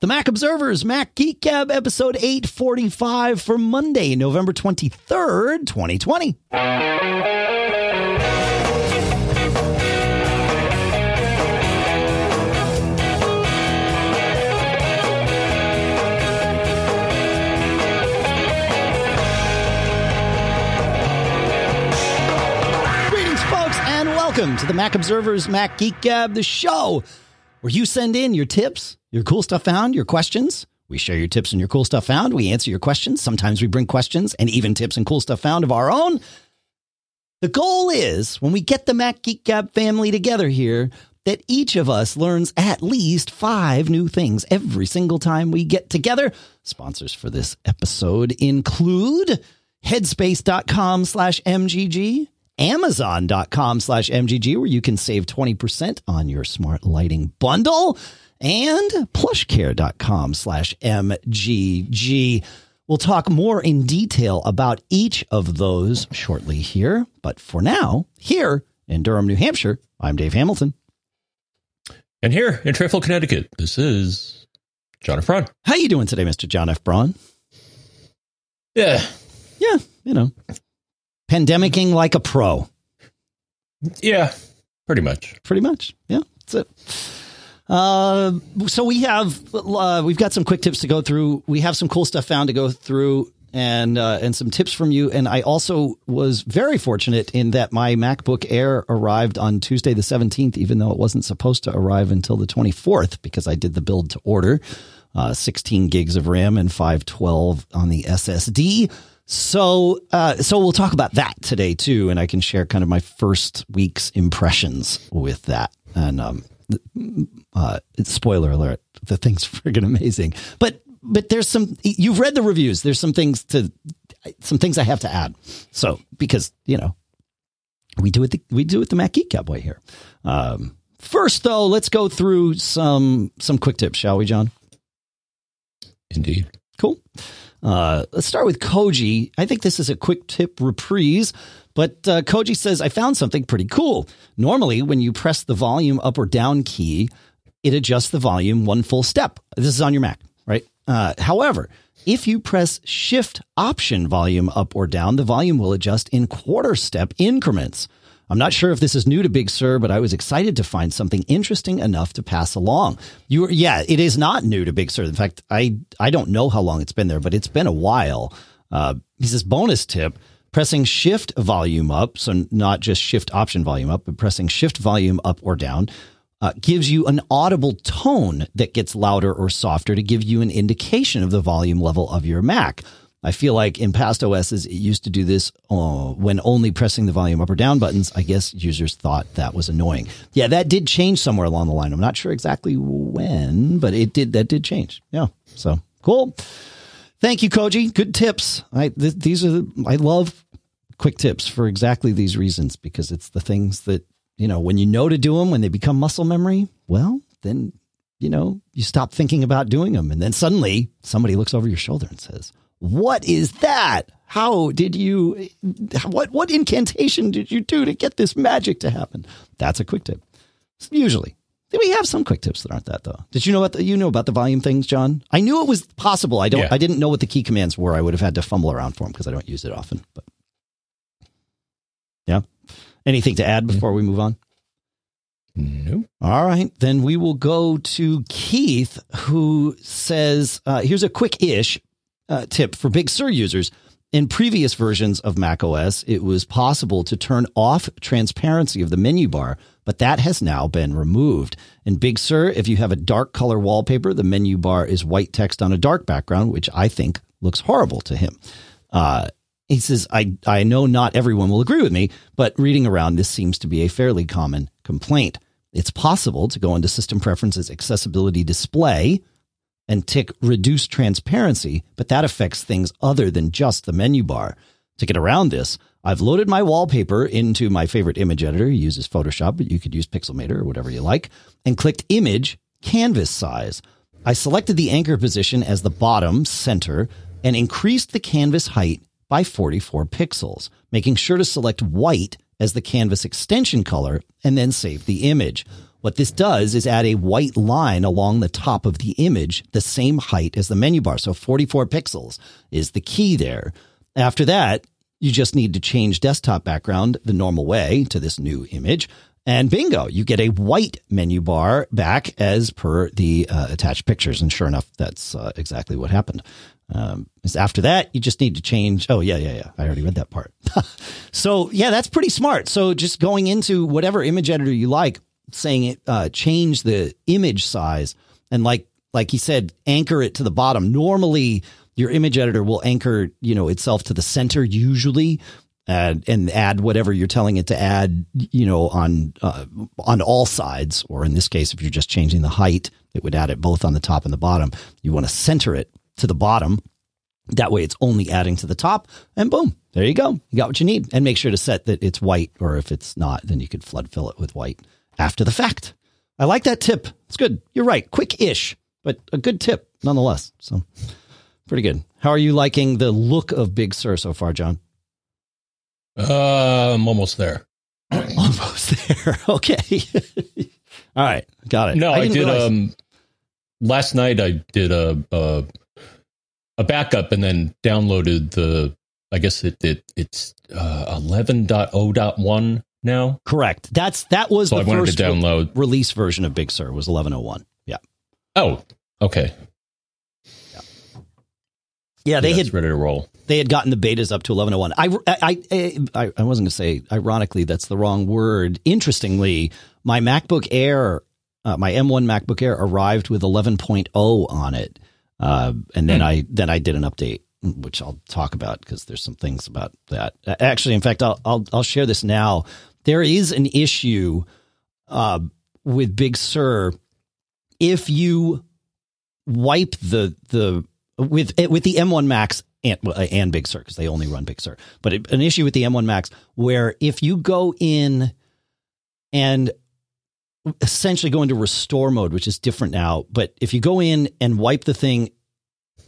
The Mac Observers, Mac Geek Gab, episode 845 for Monday, November 23rd, 2020. Greetings, folks, and welcome to the Mac Observers, Mac Geek Gab, the show where you send in your tips, your cool stuff found, your questions. We share your tips and your cool stuff found. We answer your questions. Sometimes we bring questions and even tips and cool stuff found of our own. The goal is when we get the Mac Geek Gab family together here, that each of us learns at least five new things every single time we get together. Sponsors for this episode include headspace.com slash MGG, amazon.com slash MGG, where you can save 20% on your smart lighting bundle, and plushcare.com slash MGG. We'll talk more in detail about each of those shortly here. But for now, here in Durham, New Hampshire, I'm Dave Hamilton. And here in Trifle, Connecticut, this is John F. Braun. How you doing today, Mr. John F. Braun? Yeah. Yeah, you know, pandemicing like a pro. Yeah, pretty much. Pretty much. Yeah, that's it. Uh, so we have uh, we've got some quick tips to go through. We have some cool stuff found to go through, and uh, and some tips from you. And I also was very fortunate in that my MacBook Air arrived on Tuesday the seventeenth, even though it wasn't supposed to arrive until the twenty fourth, because I did the build to order. Uh, 16 gigs of RAM and 512 on the SSD. So, uh, so we'll talk about that today too, and I can share kind of my first week's impressions with that. And um, uh, spoiler alert: the thing's friggin' amazing. But but there's some you've read the reviews. There's some things to some things I have to add. So because you know we do it the, we do it the Mac Geek Gab way here. Um, first though, let's go through some some quick tips, shall we, John? Indeed. Cool. Uh, let's start with Koji. I think this is a quick tip reprise, but uh, Koji says, I found something pretty cool. Normally, when you press the volume up or down key, it adjusts the volume one full step. This is on your Mac, right? Uh, however, if you press Shift Option volume up or down, the volume will adjust in quarter step increments. I'm not sure if this is new to Big Sur, but I was excited to find something interesting enough to pass along. You were, yeah, it is not new to Big Sur. In fact, I I don't know how long it's been there, but it's been a while. Uh, he says bonus tip: pressing Shift volume up, so not just Shift Option volume up, but pressing Shift volume up or down. Uh, gives you an audible tone that gets louder or softer to give you an indication of the volume level of your Mac. I feel like in past OSs, it used to do this uh, when only pressing the volume up or down buttons. I guess users thought that was annoying. Yeah, that did change somewhere along the line. I'm not sure exactly when, but it did. That did change. Yeah. So cool. Thank you, Koji. Good tips. I th- these are I love quick tips for exactly these reasons because it's the things that you know when you know to do them when they become muscle memory. Well, then you know you stop thinking about doing them, and then suddenly somebody looks over your shoulder and says what is that? How did you, what, what incantation did you do to get this magic to happen? That's a quick tip. Usually. We have some quick tips that aren't that though. Did you know about the, you know about the volume things, John? I knew it was possible. I don't, Yeah. I didn't know what the key commands were. I would have had to fumble around for them because I don't use it often, but yeah. Anything to add before we move on? No. All right, then we will go to Keith, who says, uh, "Here's a quick-ish uh, tip for Big Sur users. In previous versions of macOS, it was possible to turn off transparency of the menu bar, but that has now been removed. In Big Sur, if you have a dark color wallpaper, the menu bar is white text on a dark background, which I think looks horrible to him." Uh, he says, I, I know not everyone will agree with me, but reading around, this seems to be a fairly common complaint. It's possible to go into System Preferences Accessibility Display and tick Reduce Transparency, but that affects things other than just the menu bar. To get around this, I've loaded my wallpaper into my favorite image editor. Uses Photoshop, but you could use Pixelmator or whatever you like, and clicked Image Canvas Size. I selected the anchor position as the bottom center and increased the canvas height by 44 pixels, making sure to select white as the canvas extension color and then save the image. What this does is add a white line along the top of the image, the same height as the menu bar. So 44 pixels is the key there. After that, you just need to change desktop background the normal way to this new image. And bingo, you get a white menu bar back as per the uh, attached pictures. And sure enough, that's uh, exactly what happened. Um, is after that, you just need to change. Oh, yeah, yeah, yeah. I already read that part. so, yeah, that's pretty smart. So, just going into whatever image editor you like, saying it, uh, change the image size. And like, like he said, anchor it to the bottom. Normally, your image editor will anchor, you know, itself to the center usually and, and add whatever you're telling it to add, you know, on uh, on all sides. Or in this case, if you're just changing the height, it would add it both on the top and the bottom. You want to center it to the bottom. That way, it's only adding to the top, and boom, there you go. You got what you need. And make sure to set that it's white, or if it's not, then you could flood fill it with white after the fact. I like that tip. It's good. You're right. Quick ish, but a good tip nonetheless. So pretty good. How are you liking the look of Big Sur so far, John? Uh, I'm almost there. almost there. Okay. All right. Got it. No, I, I did. Realize. Um, last night I did a, a, a backup and then downloaded the. I guess it, it it's uh, 11.0.1 now. Correct. That's that was so the I first to download. Release version of Big Sur was 11.01. Yeah. Oh, okay. Yeah, yeah they had ready to roll. They had gotten the betas up to 1101. I, I, I, I wasn't going to say, ironically, that's the wrong word. Interestingly, my MacBook Air, uh, my M1 MacBook Air arrived with 11.0 on it. Uh, and then hmm. I, then I did an update, which I'll talk about because there's some things about that. Actually, in fact, I'll, I'll, I'll share this now. There is an issue, uh, with Big Sur. If you wipe the, the with with the M1 Macs and, and Big Sur because they only run Big Sur. But it, an issue with the M1 Macs where if you go in and essentially go into restore mode, which is different now, but if you go in and wipe the thing,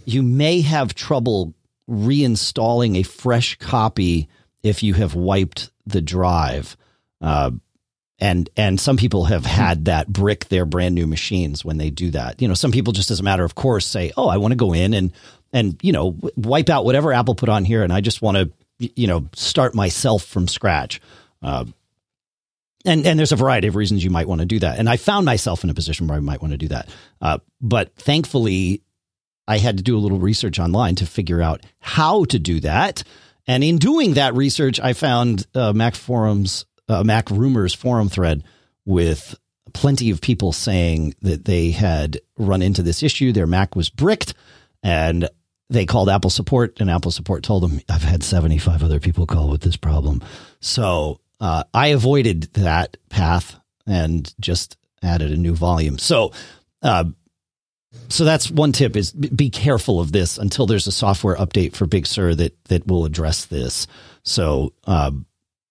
you may have trouble reinstalling a fresh copy if you have wiped the drive. Uh, and and some people have had that brick their brand new machines when they do that. You know, some people just as a matter of course say, "Oh, I want to go in and and you know wipe out whatever Apple put on here, and I just want to you know start myself from scratch." Uh, and and there's a variety of reasons you might want to do that. And I found myself in a position where I might want to do that. Uh, but thankfully, I had to do a little research online to figure out how to do that. And in doing that research, I found uh, Mac Forums a Mac rumors forum thread with plenty of people saying that they had run into this issue. Their Mac was bricked and they called Apple support and Apple support told them, I've had 75 other people call with this problem. So uh, I avoided that path and just added a new volume. So, uh, so that's one tip is be careful of this until there's a software update for Big Sur that, that will address this. So, uh,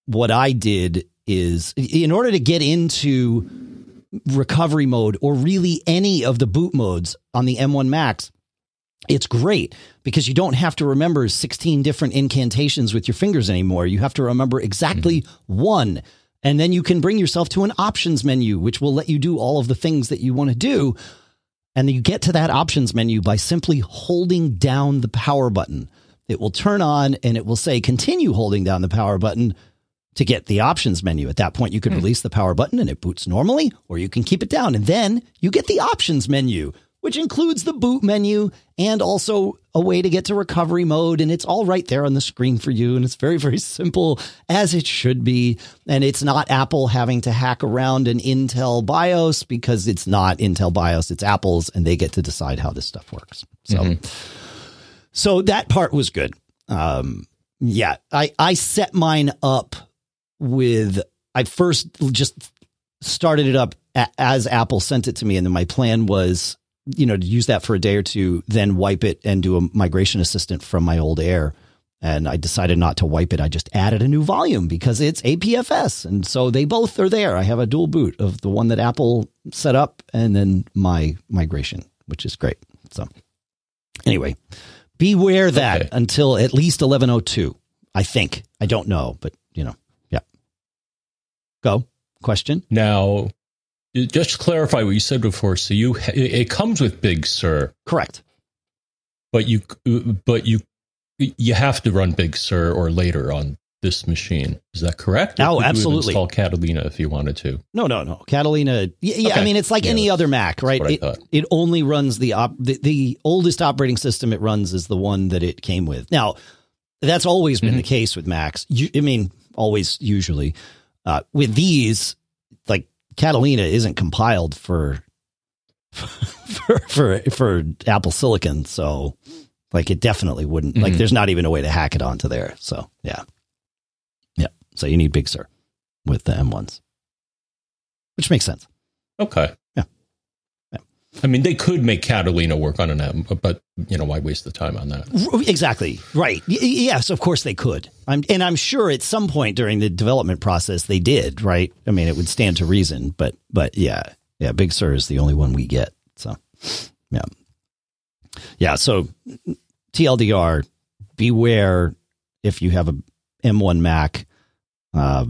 what I did is in order to get into recovery mode or really any of the boot modes on the M1 Macs, it's great because you don't have to remember 16 different incantations with your fingers anymore. You have to remember exactly mm-hmm. one. And then you can bring yourself to an options menu, which will let you do all of the things that you want to do. And you get to that options menu by simply holding down the power button. It will turn on and it will say continue holding down the power button to get the options menu. At that point, you could mm. release the power button and it boots normally, or you can keep it down. And then you get the options menu, which includes the boot menu and also a way to get to recovery mode. And it's all right there on the screen for you. And it's very, very simple as it should be. And it's not Apple having to hack around an Intel BIOS because it's not Intel BIOS, it's Apple's, and they get to decide how this stuff works. So, mm-hmm. so that part was good. Um, yeah, I, I set mine up with I first just started it up as Apple sent it to me, and then my plan was you know to use that for a day or two, then wipe it and do a migration assistant from my old Air. And I decided not to wipe it. I just added a new volume because it's APFS, and so they both are there. I have a dual boot of the one that Apple set up, and then my migration, which is great. So anyway, beware that okay. until at least 1102. I think I don't know, but you know. Go. Question. Now, just clarify what you said before. So you it comes with Big Sur, correct? But you but you you have to run Big Sur or later on this machine. Is that correct? Or oh, absolutely. Install Catalina if you wanted to. No, no, no. Catalina. Yeah, okay. I mean, it's like yeah, any other Mac, right? It, it only runs the, op, the the oldest operating system it runs is the one that it came with. Now, that's always been mm-hmm. the case with Macs. You, I mean, always usually uh, with these, like Catalina isn't compiled for for for for Apple Silicon, so like it definitely wouldn't. Mm-hmm. Like, there's not even a way to hack it onto there. So yeah. Yeah. So you need Big Sur with the M1s, which makes sense. Okay. I mean, they could make Catalina work on an M, but you know, why waste the time on that? Exactly. Right. Y- yes, of course they could. I'm, and I'm sure at some point during the development process they did. Right. I mean, it would stand to reason, but but yeah, yeah. Big Sur is the only one we get. So yeah, yeah. So TLDR, beware if you have a M1 Mac uh,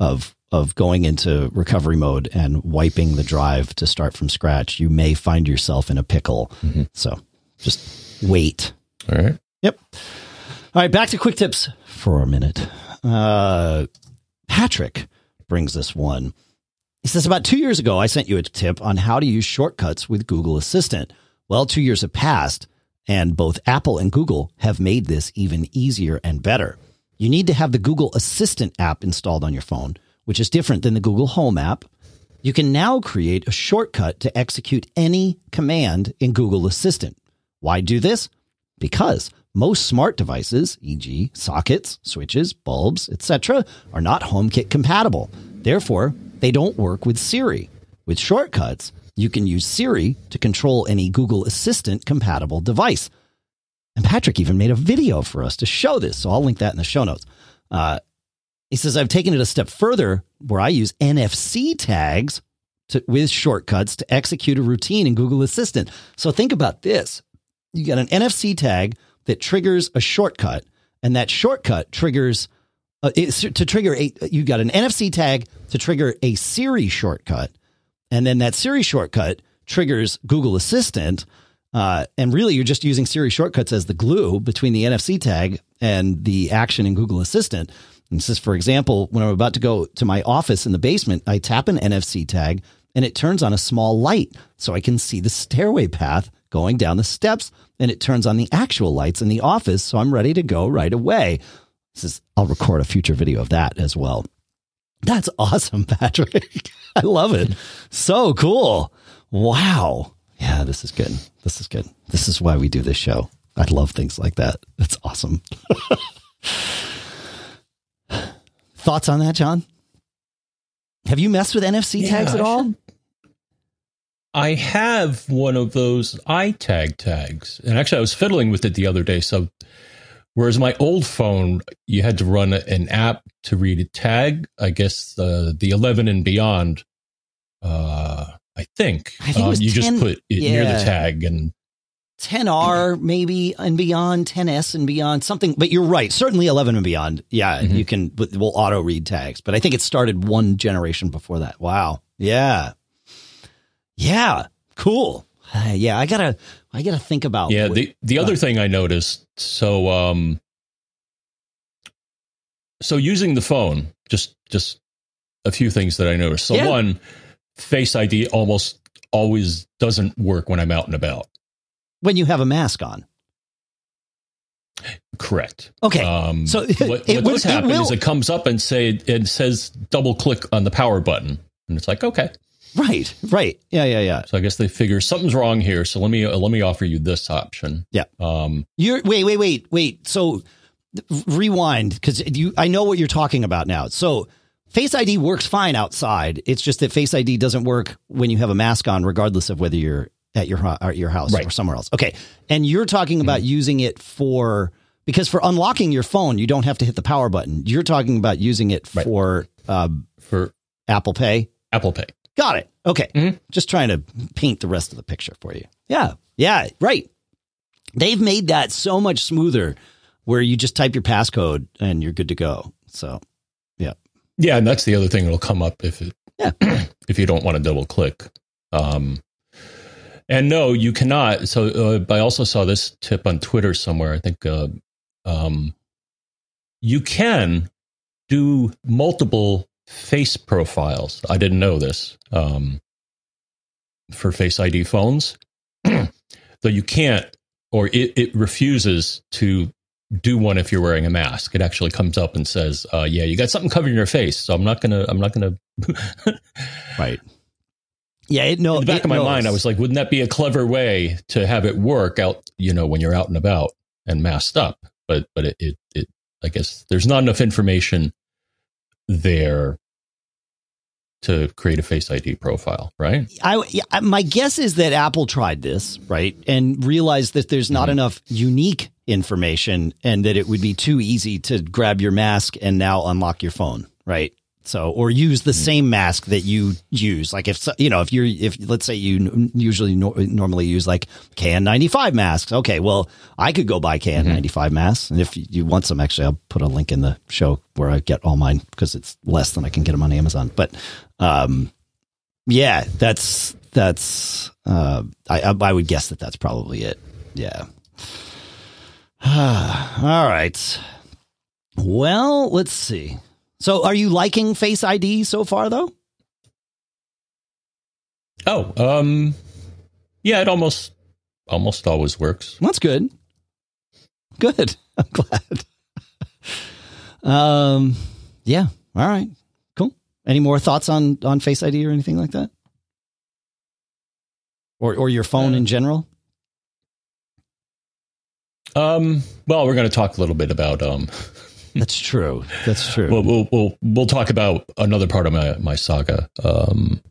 of of going into recovery mode and wiping the drive to start from scratch, you may find yourself in a pickle. Mm-hmm. So just wait. All right. Yep. All right. Back to quick tips for a minute. Uh, Patrick brings this one. He says, About two years ago, I sent you a tip on how to use shortcuts with Google Assistant. Well, two years have passed, and both Apple and Google have made this even easier and better you need to have the Google Assistant app installed on your phone, which is different than the Google Home app. You can now create a shortcut to execute any command in Google Assistant. Why do this? Because most smart devices, e.g., sockets, switches, bulbs, etc., are not HomeKit compatible. Therefore, they don't work with Siri. With shortcuts, you can use Siri to control any Google Assistant compatible device. And Patrick even made a video for us to show this. So I'll link that in the show notes. Uh, he says, I've taken it a step further where I use NFC tags to, with shortcuts to execute a routine in Google Assistant. So think about this. You got an NFC tag that triggers a shortcut, and that shortcut triggers uh, to trigger a, you got an NFC tag to trigger a Siri shortcut. And then that Siri shortcut triggers Google Assistant. Uh, and really, you're just using Siri shortcuts as the glue between the NFC tag and the action in Google Assistant. And is, for example, when I'm about to go to my office in the basement, I tap an NFC tag and it turns on a small light so I can see the stairway path going down the steps. And it turns on the actual lights in the office. So I'm ready to go right away. This is, I'll record a future video of that as well. That's awesome, Patrick. I love it. So cool. Wow yeah, this is good. This is good. This is why we do this show. I love things like that. That's awesome. Thoughts on that, John? Have you messed with NFC yeah, tags at all? I have one of those iTag tags. And actually, I was fiddling with it the other day. So, whereas my old phone, you had to run an app to read a tag, I guess uh, the 11 and beyond uh, I think. I think um, you 10, just put it yeah. near the tag and 10R maybe and beyond, 10S and beyond, something. But you're right. Certainly 11 and beyond. Yeah, mm-hmm. you can, we'll auto read tags. But I think it started one generation before that. Wow. Yeah. Yeah. Cool. Uh, yeah. I gotta, I gotta think about. Yeah. What, the, the other thing I noticed. So, um, so using the phone, just, just a few things that I noticed. So yeah. one, Face ID almost always doesn't work when I'm out and about. When you have a mask on. Correct. Okay. Um, so what, what it, does happen it is it comes up and say it says double click on the power button, and it's like okay. Right. Right. Yeah. Yeah. Yeah. So I guess they figure something's wrong here. So let me uh, let me offer you this option. Yeah. Um. You're wait wait wait wait. So rewind because you I know what you're talking about now. So Face ID works fine outside. It's just that Face ID doesn't work when you have a mask on, regardless of whether you're at your at your house right. or somewhere else. Okay, and you're talking about mm-hmm. using it for because for unlocking your phone, you don't have to hit the power button. You're talking about using it right. for uh, for Apple Pay. Apple Pay. Got it. Okay, mm-hmm. just trying to paint the rest of the picture for you. Yeah, yeah, right. They've made that so much smoother, where you just type your passcode and you're good to go. So yeah. yeah, and that's the other thing that'll come up if it Yeah. if you don't want to double click. Um, and no, you cannot. So uh, I also saw this tip on Twitter somewhere. I think uh, um, you can do multiple face profiles. I didn't know this um, for Face ID phones, though you can't, or it, it refuses to do one if you're wearing a mask. It actually comes up and says, uh, "Yeah, you got something covering your face." So I'm not gonna. I'm not gonna. right. Yeah. It, no. In the back of my knows. mind, I was like, "Wouldn't that be a clever way to have it work out?" You know, when you're out and about and masked up. But but it it, it I guess there's not enough information there to create a Face ID profile, right? I my guess is that Apple tried this, right, and realized that there's not mm-hmm. enough unique information and that it would be too easy to grab your mask and now unlock your phone, right? So, or use the mm-hmm. same mask that you use. Like if, you know, if you're, if let's say you usually no, normally use like KN95 masks. Okay. Well, I could go buy KN95 mm-hmm. masks. And if you want some, actually, I'll put a link in the show where I get all mine because it's less than I can get them on Amazon. But, um, yeah, that's, that's, uh, I, I would guess that that's probably it. Yeah. All right. Well, let's see. So, are you liking Face ID so far, though? Oh, um, yeah, it almost almost always works. That's good. Good. I'm glad. um, yeah. All right. Cool. Any more thoughts on on Face ID or anything like that? Or or your phone uh, in general? Um, well, we're going to talk a little bit about. Um, That's true. That's true. We'll, we'll, we'll we'll talk about another part of my my saga um,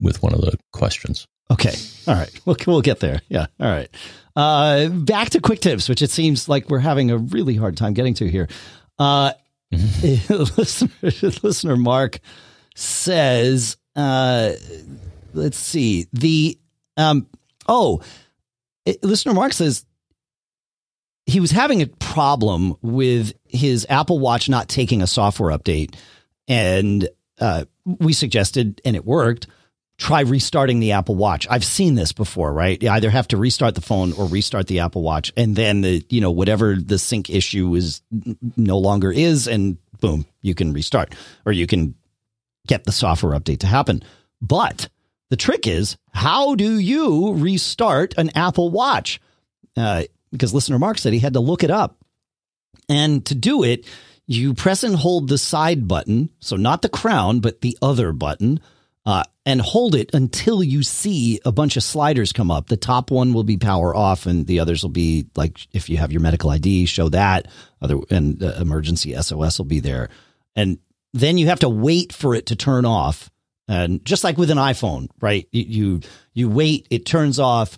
with one of the questions. Okay. All right. We'll we'll get there. Yeah. All right. Uh, back to quick tips, which it seems like we're having a really hard time getting to here. Uh, listener, listener Mark says, uh, let's see the um oh, it, listener Mark says he was having a problem with his Apple Watch not taking a software update. And uh, we suggested, and it worked, try restarting the Apple Watch. I've seen this before, right? You either have to restart the phone or restart the Apple Watch. And then the, you know, whatever the sync issue is no longer is, and boom, you can restart or you can get the software update to happen. But the trick is, how do you restart an Apple Watch? Uh, because listener Mark said he had to look it up. And to do it, you press and hold the side button. So not the crown, but the other button. Uh, and hold it until you see a bunch of sliders come up. The top one will be power off, and the others will be like if you have your medical ID, show that. Other and uh, emergency SOS will be there, and then you have to wait for it to turn off. And just like with an iPhone, right? You you, you wait, it turns off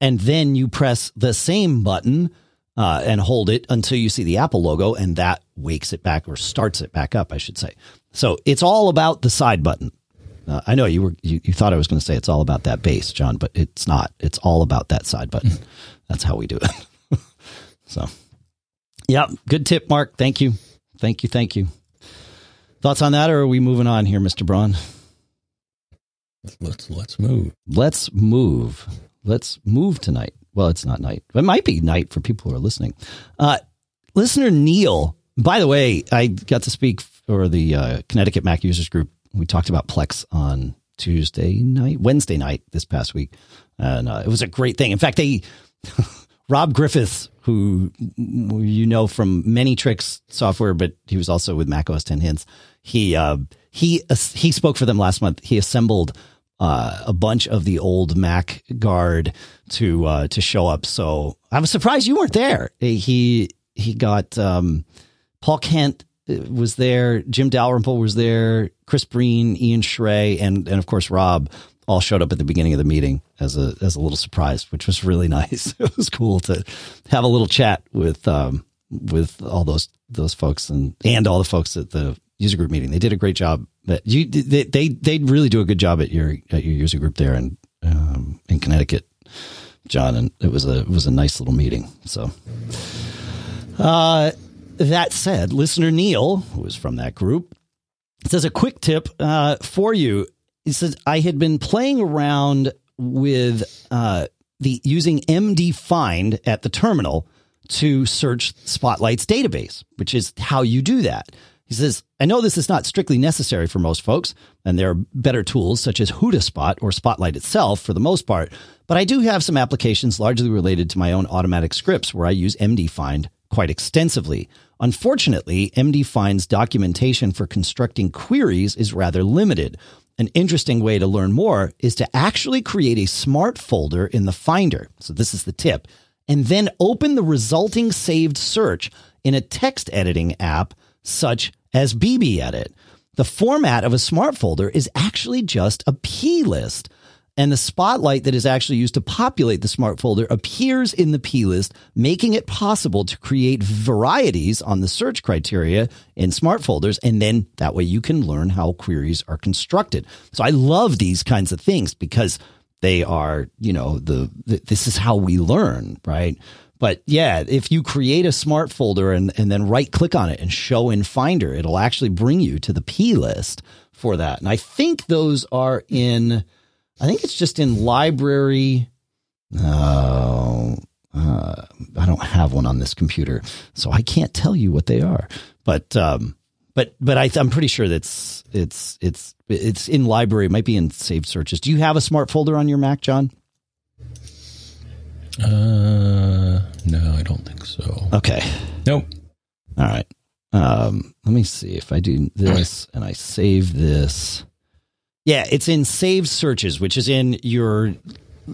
and then you press the same button uh, and hold it until you see the Apple logo, and that wakes it back or starts it back up, I should say. So it's all about the side button. Uh, I know you were you, you thought I was going to say it's all about that base, John, but it's not. It's all about that side button. That's how we do it. so, yeah, good tip, Mark. Thank you, thank you, thank you. Thoughts on that, or are we moving on here, Mister Braun? Let's let's move. Let's move let's move tonight. Well, it's not night. but It might be night for people who are listening. Uh, listener Neil, by the way, I got to speak for the uh, Connecticut Mac Users Group. We talked about Plex on Tuesday night, Wednesday night this past week, and uh, it was a great thing. In fact, they Rob Griffiths, who you know from many tricks software, but he was also with Mac OS 10 Hints. He uh, he he spoke for them last month. He assembled uh, a bunch of the old Mac guard to uh, to show up. So I was surprised you weren't there. He he got um, Paul Kent uh, was there, Jim Dalrymple was there, Chris Breen, Ian Schrey, and and of course Rob all showed up at the beginning of the meeting as a as a little surprise, which was really nice. It was cool to have a little chat with um, with all those those folks and and all the folks at the user group meeting. They did a great job. But you, they, they, they really do a good job at your at your user group there in um, in Connecticut, John. And it was a it was a nice little meeting. So, uh, that said, listener Neil, who is from that group, says a quick tip uh, for you. He says I had been playing around with uh, the using MD Find at the terminal to search Spotlight's database, which is how you do that. He says, I know this is not strictly necessary for most folks, and there are better tools such as HoudahSpot or Spotlight itself for the most part, but I do have some applications largely related to my own automatic scripts where I use MDFind quite extensively. Unfortunately, MDFind's documentation for constructing queries is rather limited. An interesting way to learn more is to actually create a smart folder in the Finder. So this is the tip. And then open the resulting saved search in a text editing app such as BBEdit. The format of a smart folder is actually just a plist. And the spotlight that is actually used to populate the smart folder appears in the plist, making it possible to create varieties on the search criteria in smart folders. And then that way you can learn how queries are constructed. So I love these kinds of things because they are, you know, the, the this is how we learn, right? But yeah, if you create a smart folder and, and then right click on it and show in Finder, it'll actually bring you to the plist for that. And I think those are in, I think it's just in library. Oh, uh, I don't have one on this computer, so I can't tell you what they are. But, um, but, but I, I'm pretty sure that's it's it's it's in library. It might be in saved searches. Do you have a smart folder on your Mac, John? Uh, no, I don't think so. Okay. Nope. All right. Um, let me see if I do this and I save this. Yeah, it's in saved searches, which is in your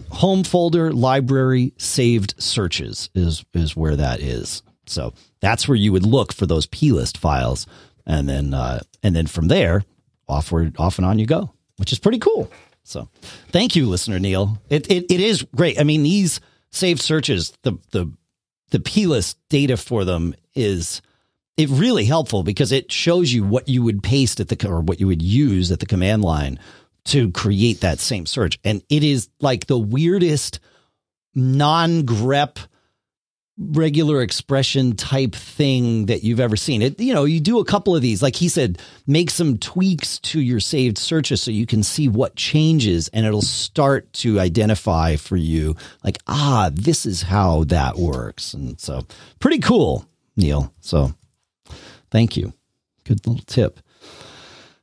home folder, library, saved searches is is where that is. So that's where you would look for those plist files, and then uh, and then from there, offward, off and on you go, which is pretty cool. So, thank you, listener Neil. It it, it is great. I mean, these saved searches, the the the plist data for them is it really helpful because it shows you what you would paste at the or what you would use at the command line to create that same search, and it is like the weirdest non grep regular expression type thing that you've ever seen. It, you know, you do a couple of these, like he said, make some tweaks to your saved searches so you can see what changes and it'll start to identify for you, like, ah, this is how that works. And so pretty cool, Neil. So thank you. Good little tip.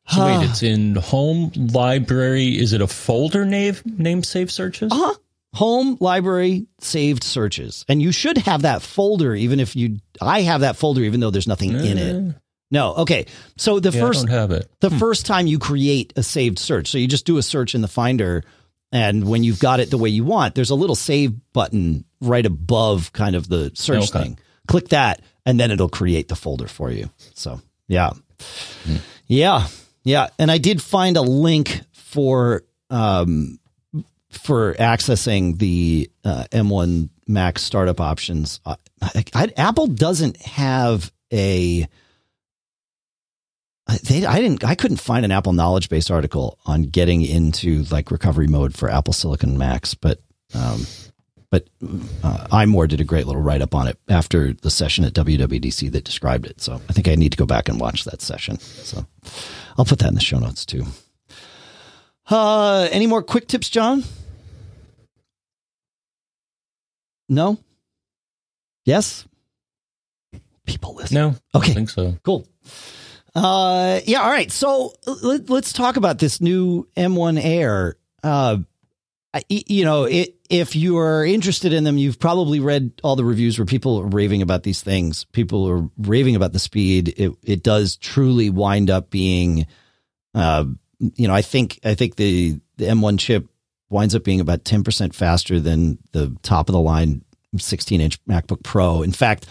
So wait, it's in home library. Is it a folder name name save searches? Uh huh home library saved searches. And you should have that folder even if you i have that folder even though there's nothing in it. No okay. So the Yeah, first don't have it. the first time you create a saved search. So you just do a search in the finder and when you've got it the way you want there's a little save button right above kind of the search Okay. thing. Click that and then it'll create the folder for you. So yeah. Yeah yeah. And i did find a link for um for accessing the uh, M1 Macs startup options. Uh, I, I, Apple doesn't have a. They, I didn't. I couldn't find an Apple knowledge base article on getting into like recovery mode for Apple Silicon Macs, but um, but uh, iMore did a great little write up on it after the session at WWDC that described it. So I think I need to go back and watch that session. So I'll put that in the show notes too. Uh, any more quick tips, John? No? Yes? People listen. No. Okay. don't think so. Cool. Uh, yeah. All right. So let, us talk about this new M1 Air. Uh, I, you know, it, if you are interested in them, you've probably read all the reviews where people are raving about these things. People are raving about the speed. It, it does truly wind up being, uh, you know, I think, I think the, the M1 chip winds up being about 10% faster than the top of the line 16 inch MacBook Pro. In fact,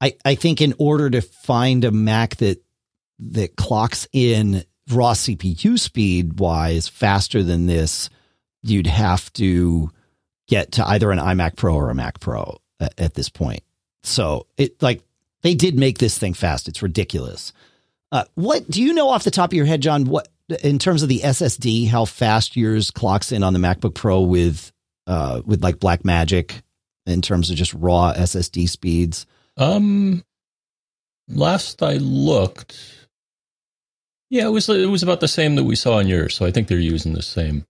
I, I think in order to find a Mac that that clocks in raw CPU speed wise faster than this, you'd have to get to either an iMac Pro or a Mac Pro at, at this point. So it like they did make this thing fast. It's ridiculous. Uh, what do you know off the top of your head, John? What in terms of the SSD, how fast yours clocks in on the MacBook Pro with uh, with like Blackmagic in terms of just raw SSD speeds? Um, last I looked, Yeah, it was it was about the same that we saw on yours. So I think they're using the same.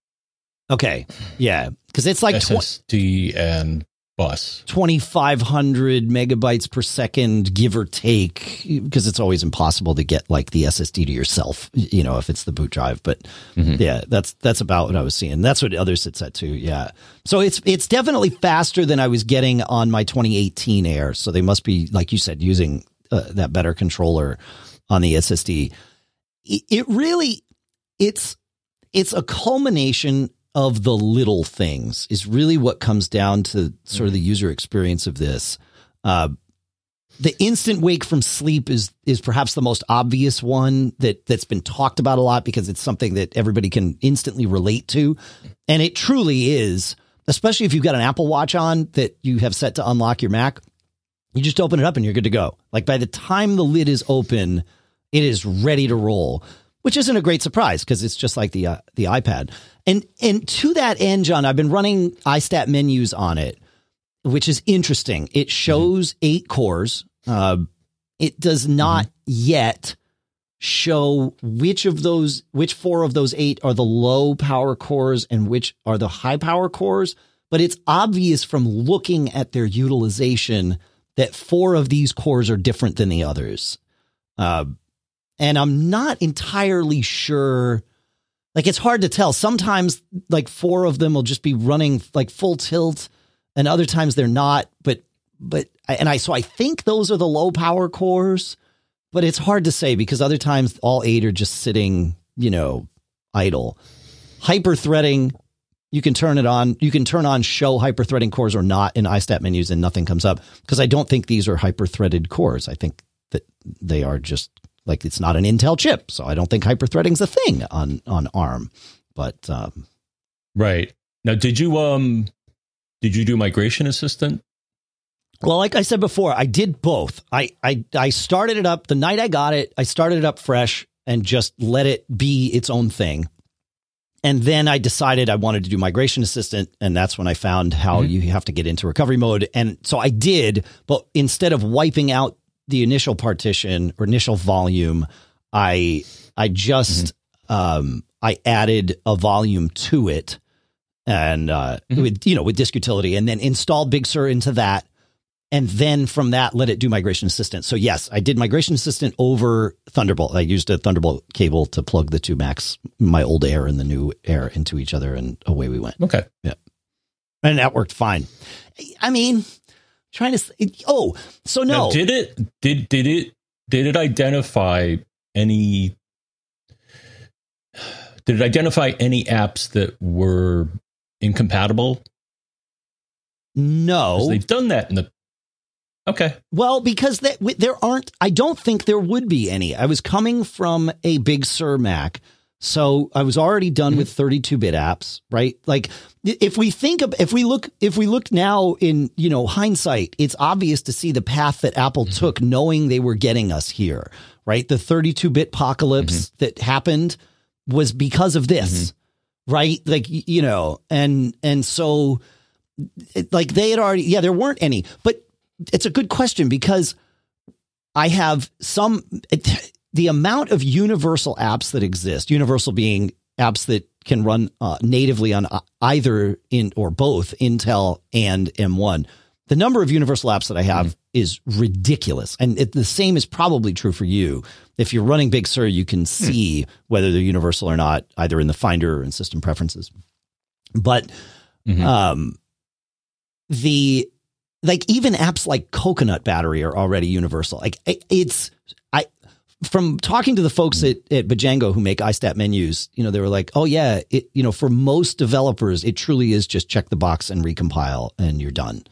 Okay, yeah, because it's like SSD and bus. 2500 megabytes per second give or take because it's always impossible to get like the ssd to yourself you know if it's the boot drive but mm-hmm. yeah that's that's about what i was seeing. That's what others had said too yeah. So it's it's definitely faster than i was getting on my 2018 air so they must be like you said using uh, that better controller on the ssd it, it really it's it's a culmination of the little things is really what comes down to sort of the user experience of this. Uh, the instant wake from sleep is is perhaps the most obvious one that that's been talked about a lot because it's something that everybody can instantly relate to, and it truly is. Especially if you've got an Apple Watch on that you have set to unlock your Mac, you just open it up and you're good to go. Like by the time the lid is open, it is ready to roll, which isn't a great surprise because it's just like the uh, the iPad. And and to that end, John, I've been running iStat menus on it, which is interesting. It shows mm-hmm. eight cores. Uh, it does not mm-hmm. yet show which of those, which four of those eight are the low power cores and which are the high power cores. But it's obvious from looking at their utilization that four of these cores are different than the others. Uh, and I'm not entirely sure like it's hard to tell. Sometimes like four of them will just be running like full tilt and other times they're not, but but and I so I think those are the low power cores, but it's hard to say because other times all eight are just sitting, you know, idle. Hyper threading, you can turn it on. You can turn on show hyper threading cores or not in iStat menus and nothing comes up because I don't think these are hyper threaded cores. I think that they are just like it's not an Intel chip, so I don't think hyperthreading's a thing on on ARM. But um, right now, did you um did you do migration assistant? Well, like I said before, I did both. I I I started it up the night I got it. I started it up fresh and just let it be its own thing. And then I decided I wanted to do migration assistant. And that's when I found how mm-hmm. you have to get into recovery mode. And so I did, but instead of wiping out the initial partition or initial volume, I I just mm-hmm. um, I added a volume to it, and uh, mm-hmm. with you know with disk utility, and then installed Big Sur into that, and then from that let it do Migration Assistant. So yes, I did Migration Assistant over Thunderbolt. I used a Thunderbolt cable to plug the two Macs, my old Air and the new Air, into each other, and away we went. Okay, yeah, and that worked fine. I mean, trying to oh so no. now, did it did did it did it identify any did it identify any apps that were incompatible? No. They've done that in the okay. Well because that there aren't i don't think there would be any. I was coming from a big sur mac so I was already done mm-hmm. with 32 bit apps, right? Like if we think of, if we look, if we look now in, you know, hindsight, it's obvious to see the path that Apple mm-hmm. took knowing they were getting us here, right? The 32 bit apocalypse mm-hmm. that happened was because of this, mm-hmm. right? Like, you know, and, and so like they had already, yeah, there weren't any, but it's a good question because I have some, it, the amount of universal apps that exist, universal being apps that can run uh, natively on uh, either in or both Intel and M1. The number of universal apps that I have mm. is ridiculous. And it, the same is probably true for you. If you're running Big Sur, you can hmm. see mm. whether they're universal or not, either in the Finder or in system preferences. But mm-hmm. um, the like even apps like Coconut Battery are already universal. Like it's from talking to the folks at, at Bjango who make iStat menus, you know, they were like, oh yeah, it, you know, for most developers, it truly is just check the box and recompile and you're done.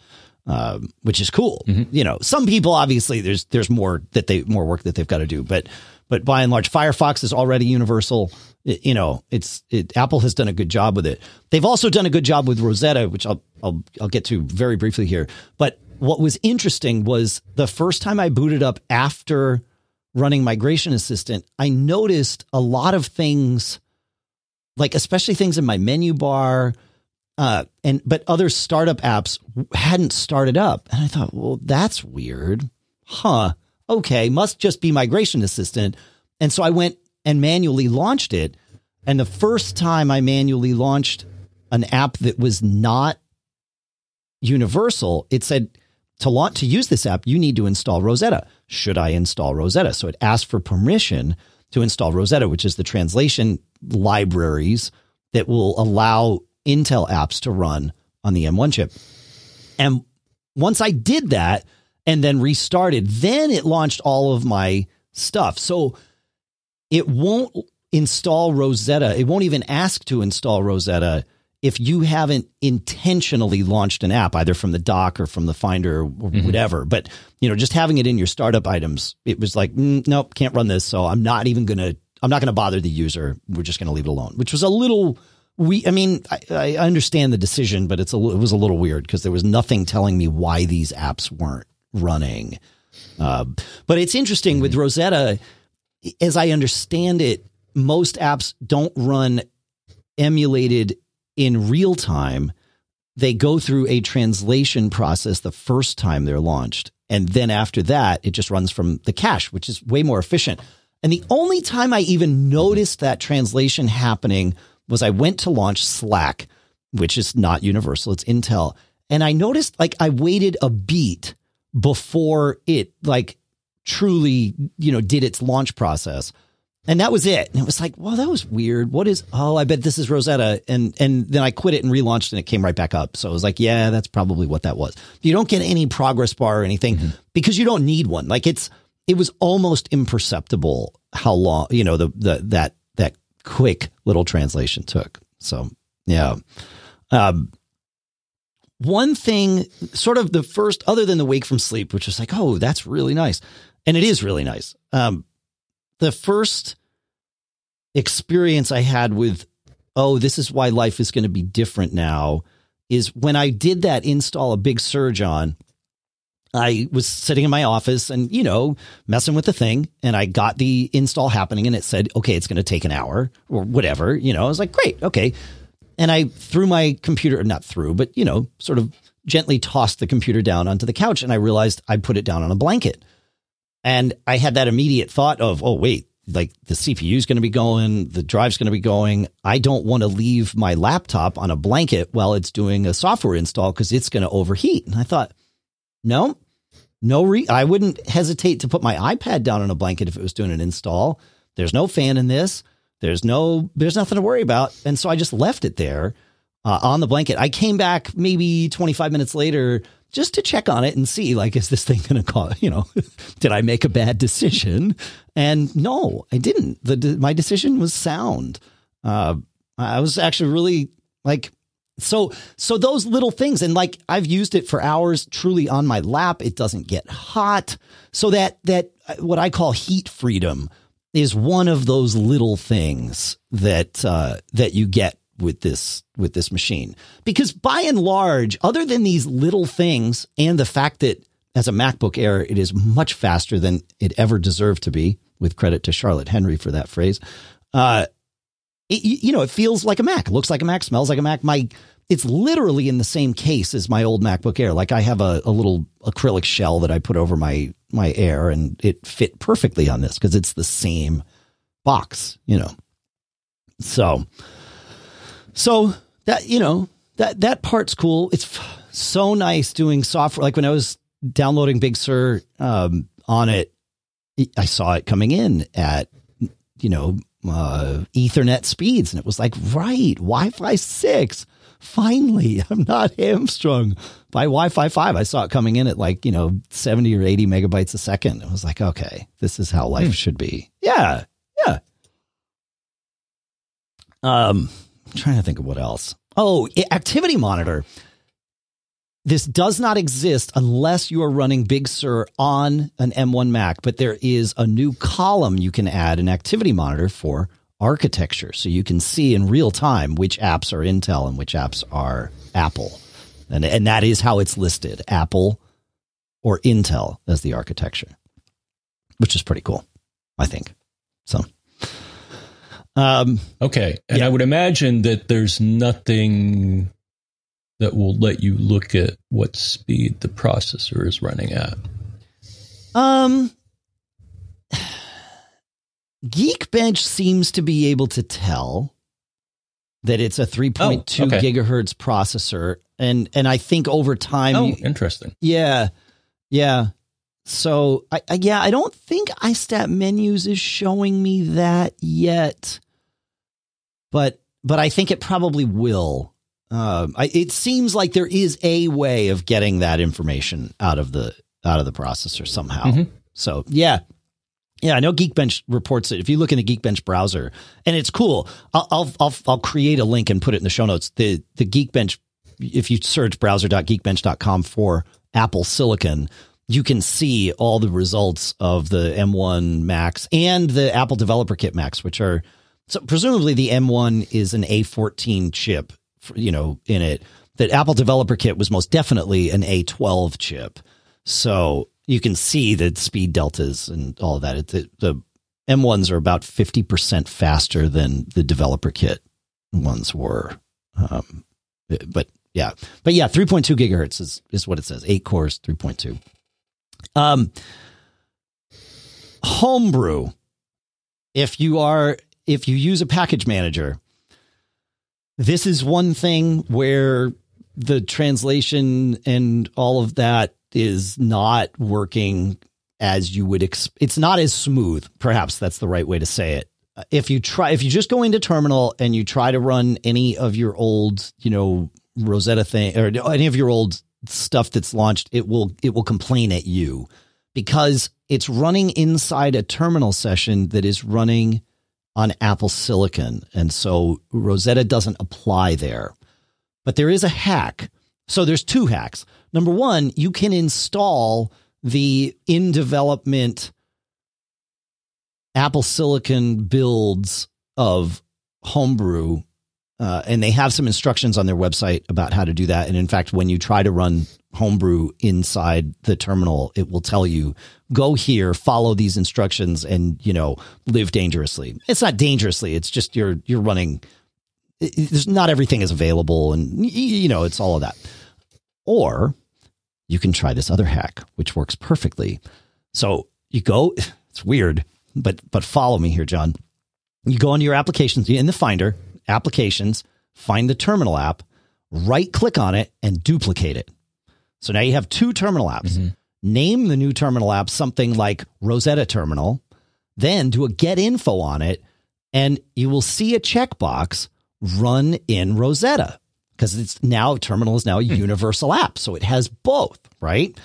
Um, which is cool. Mm-hmm. You know, some people obviously there's there's more that they more work that they've got to do, but but by and large, Firefox is already universal. It, you know, it's it, Apple has done a good job with it. They've also done a good job with Rosetta, which I'll I'll I'll get to very briefly here. But what was interesting was the first time I booted up after running Migration Assistant, I noticed a lot of things, like especially things in my menu bar, uh, and but other startup apps hadn't started up, and I thought, well, that's weird, huh? Okay, must just be Migration Assistant, and so I went and manually launched it. And the first time I manually launched an app that was not universal, it said to launch to use this app, you need to install Rosetta. Should I install Rosetta? So it asked for permission to install Rosetta, which is the translation libraries that will allow Intel apps to run on the M1 chip. And once I did that and then restarted, then it launched all of my stuff. So it won't install Rosetta. It won't even ask to install Rosetta if you haven't intentionally launched an app, either from the dock or from the Finder or mm-hmm. whatever. But you know, just having it in your startup items, it was like, mm, nope, can't run this. So I'm not even gonna. I'm not going to bother the user. We're just going to leave it alone, which was a little. We, I mean, I, I understand the decision, but it's a, it was a little weird because there was nothing telling me why these apps weren't running. Uh, but it's interesting mm-hmm. with Rosetta, as I understand it, most apps don't run emulated in real time. They go through a translation process the first time they're launched. And then after that, it just runs from the cache, which is way more efficient. And the only time I even noticed that translation happening was I went to launch Slack, which is not universal, it's Intel. And I noticed like I waited a beat before it like truly, you know, did its launch process. And that was it. And it was like, well, that was weird. What is, oh, I bet this is Rosetta. And, and then I quit it and relaunched and it came right back up. So I was like, yeah, that's probably what that was. You don't get any progress bar or anything mm-hmm. because you don't need one. Like it's, it was almost imperceptible how long, you know, the, the, that, that quick little translation took. So yeah. Um, one thing, sort of the first, other than the wake from sleep, which was like, oh, that's really nice. And it is really nice. Um, the first experience I had with, oh, this is why life is going to be different now, is when I did that install a Big Sur on. I was sitting in my office and, you know, messing with the thing. And I got the install happening and it said, okay, it's going to take an hour or whatever. You know, I was like, great, okay. And I threw my computer, not through, but, you know, sort of gently tossed the computer down onto the couch and I realized I put it down on a blanket. And I had that immediate thought of, oh, wait, like the CPU is going to be going, the drive's going to be going. I don't want to leave my laptop on a blanket while it's doing a software install because it's going to overheat. And I thought, no, no, re- I wouldn't hesitate to put my iPad down on a blanket if it was doing an install. There's no fan in this. There's no, there's nothing to worry about. And so I just left it there uh, on the blanket. I came back maybe 25 minutes later just to check on it and see like is this thing going to cause you know did i make a bad decision? And no i didn't. The my decision was sound. Uh, i was actually really like so so those little things and like i've used it for hours truly on my lap. It doesn't get hot. So that that uh, what i call heat freedom is one of those little things that uh, that you get with this with this machine. Because by and large other than these little things and the fact that as a MacBook Air it is much faster than it ever deserved to be with credit to Charlotte Henry for that phrase uh it, you know it feels like a Mac. Looks like a Mac smells like a Mac. My it's literally in the same case as my old MacBook Air. Like I have a, a little acrylic shell that I put over my my Air and it fit perfectly on this because it's the same box you know? So so that you know that that part's cool. It's so nice doing software. Like when I was downloading Big Sur um, on it, I saw it coming in at you know uh, Ethernet speeds, and it was like right Wi-Fi six. Finally, I'm not hamstrung by Wi-Fi five. I saw it coming in at like you know 70 or 80 megabytes a second. I was like, okay, this is how life hmm. should be. Yeah, yeah. Um, I'm trying to think of what else. Oh, activity monitor. This does not exist unless you are running Big Sur on an M1 Mac, but there is a new column you can add an activity monitor for architecture. So you can see in real time which apps are Intel and which apps are Apple. And, and that is how it's listed Apple or Intel as the architecture, which is pretty cool, I think. So. Um, okay. And yeah. I would imagine that there's nothing that will let you look at what speed the processor is running at. Um, Geekbench seems to be able to tell that it's a 3.2 Oh, okay. gigahertz processor, and and I think over time, Oh, you- interesting. yeah, yeah. So I, I yeah, I don't think iStat menus is showing me that yet, but but I think it probably will. Um, I, it seems like there is a way of getting that information out of the out of the processor somehow. Mhm. So yeah, yeah, I know Geekbench reports it. If you look in the Geekbench browser, and it's cool, I'll I'll I'll, I'll create a link and put it in the show notes. The the Geekbench, if you search browser.geekbench.com for Apple Silicon, you can see all the results of the M1 Macs and the Apple Developer Kit Macs, which are so presumably the M1 is an A14 chip, you know, in it. That Apple Developer Kit was most definitely an A12 chip. So you can see the speed deltas and all of that. It, the, the M1s are about 50% faster than the developer kit ones were. Um, but yeah, but yeah, 3.2 gigahertz is, is what it says. Eight cores, 3.2. Um, homebrew. If you are, if you use a package manager, this is one thing where the translation and all of that is not working as you would ex- it's not as smooth perhaps that's the right way to say it if you try if you just go into terminal and you try to run any of your old you know rosetta thing or any of your old stuff that's launched it will it will complain at you because it's running inside a terminal session that is running on apple silicon and so rosetta doesn't apply there but there is a hack. So there's two hacks. Number one, you can install the in development Apple Silicon builds of Homebrew. Uh, and they have some instructions on their website about how to do that. And in fact, when you try to run Homebrew inside the terminal, it will tell you go here, follow these instructions, and you know live dangerously. It's not dangerously; it's just you're you're running there's not everything is available and you know it's all of that or you can try this other hack which works perfectly so you go it's weird but but follow me here john you go into your applications in the finder applications find the terminal app right click on it and duplicate it so now you have two terminal apps Mhm. name the new terminal app something like rosetta terminal then do a get info on it and you will see a checkbox run in Rosetta because it's now terminal is now a universal app. So it has both, right?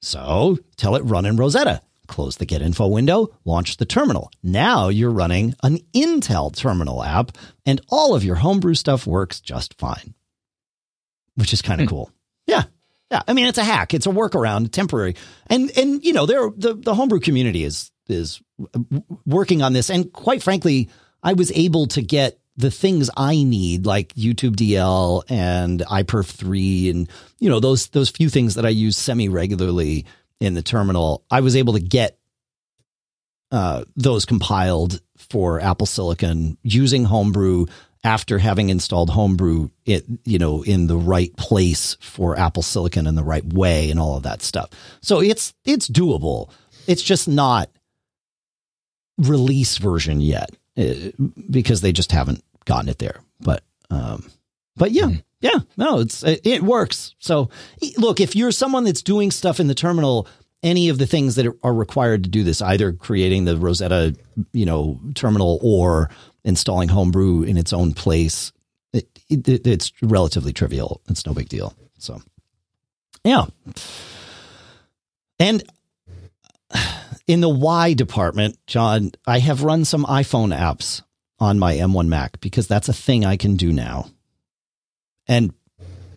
So tell it run in Rosetta. Close the get info window, launch the terminal. Now you're running an Intel terminal app and all of your homebrew stuff works just fine, which is kind of hmm. cool. Yeah. Yeah. I mean, it's a hack. It's a workaround, temporary. And, and, you know, there, the, the homebrew community is, is working on this. And quite frankly, I was able to get the things I need, like YouTube DL and iPerf 3 and, you know, those, those few things that I use semi regularly in the terminal. I was able to get uh, those compiled for Apple Silicon using Homebrew after having installed Homebrew, it you know in the right place for Apple Silicon in the right way and all of that stuff. So it's it's doable. It's just not release version yet uh, because they just haven't gotten it there. But um, but yeah, Mhm. Yeah, no, it's it, works. So look, if you're someone that's doing stuff in the terminal, any of the things that are required to do this, either creating the Rosetta, you know, terminal or installing Homebrew in its own place, it, it, it's relatively trivial. It's no big deal. So, yeah. And in the Y department, John, I have run some iPhone apps on my M1 Mac because that's a thing I can do now. And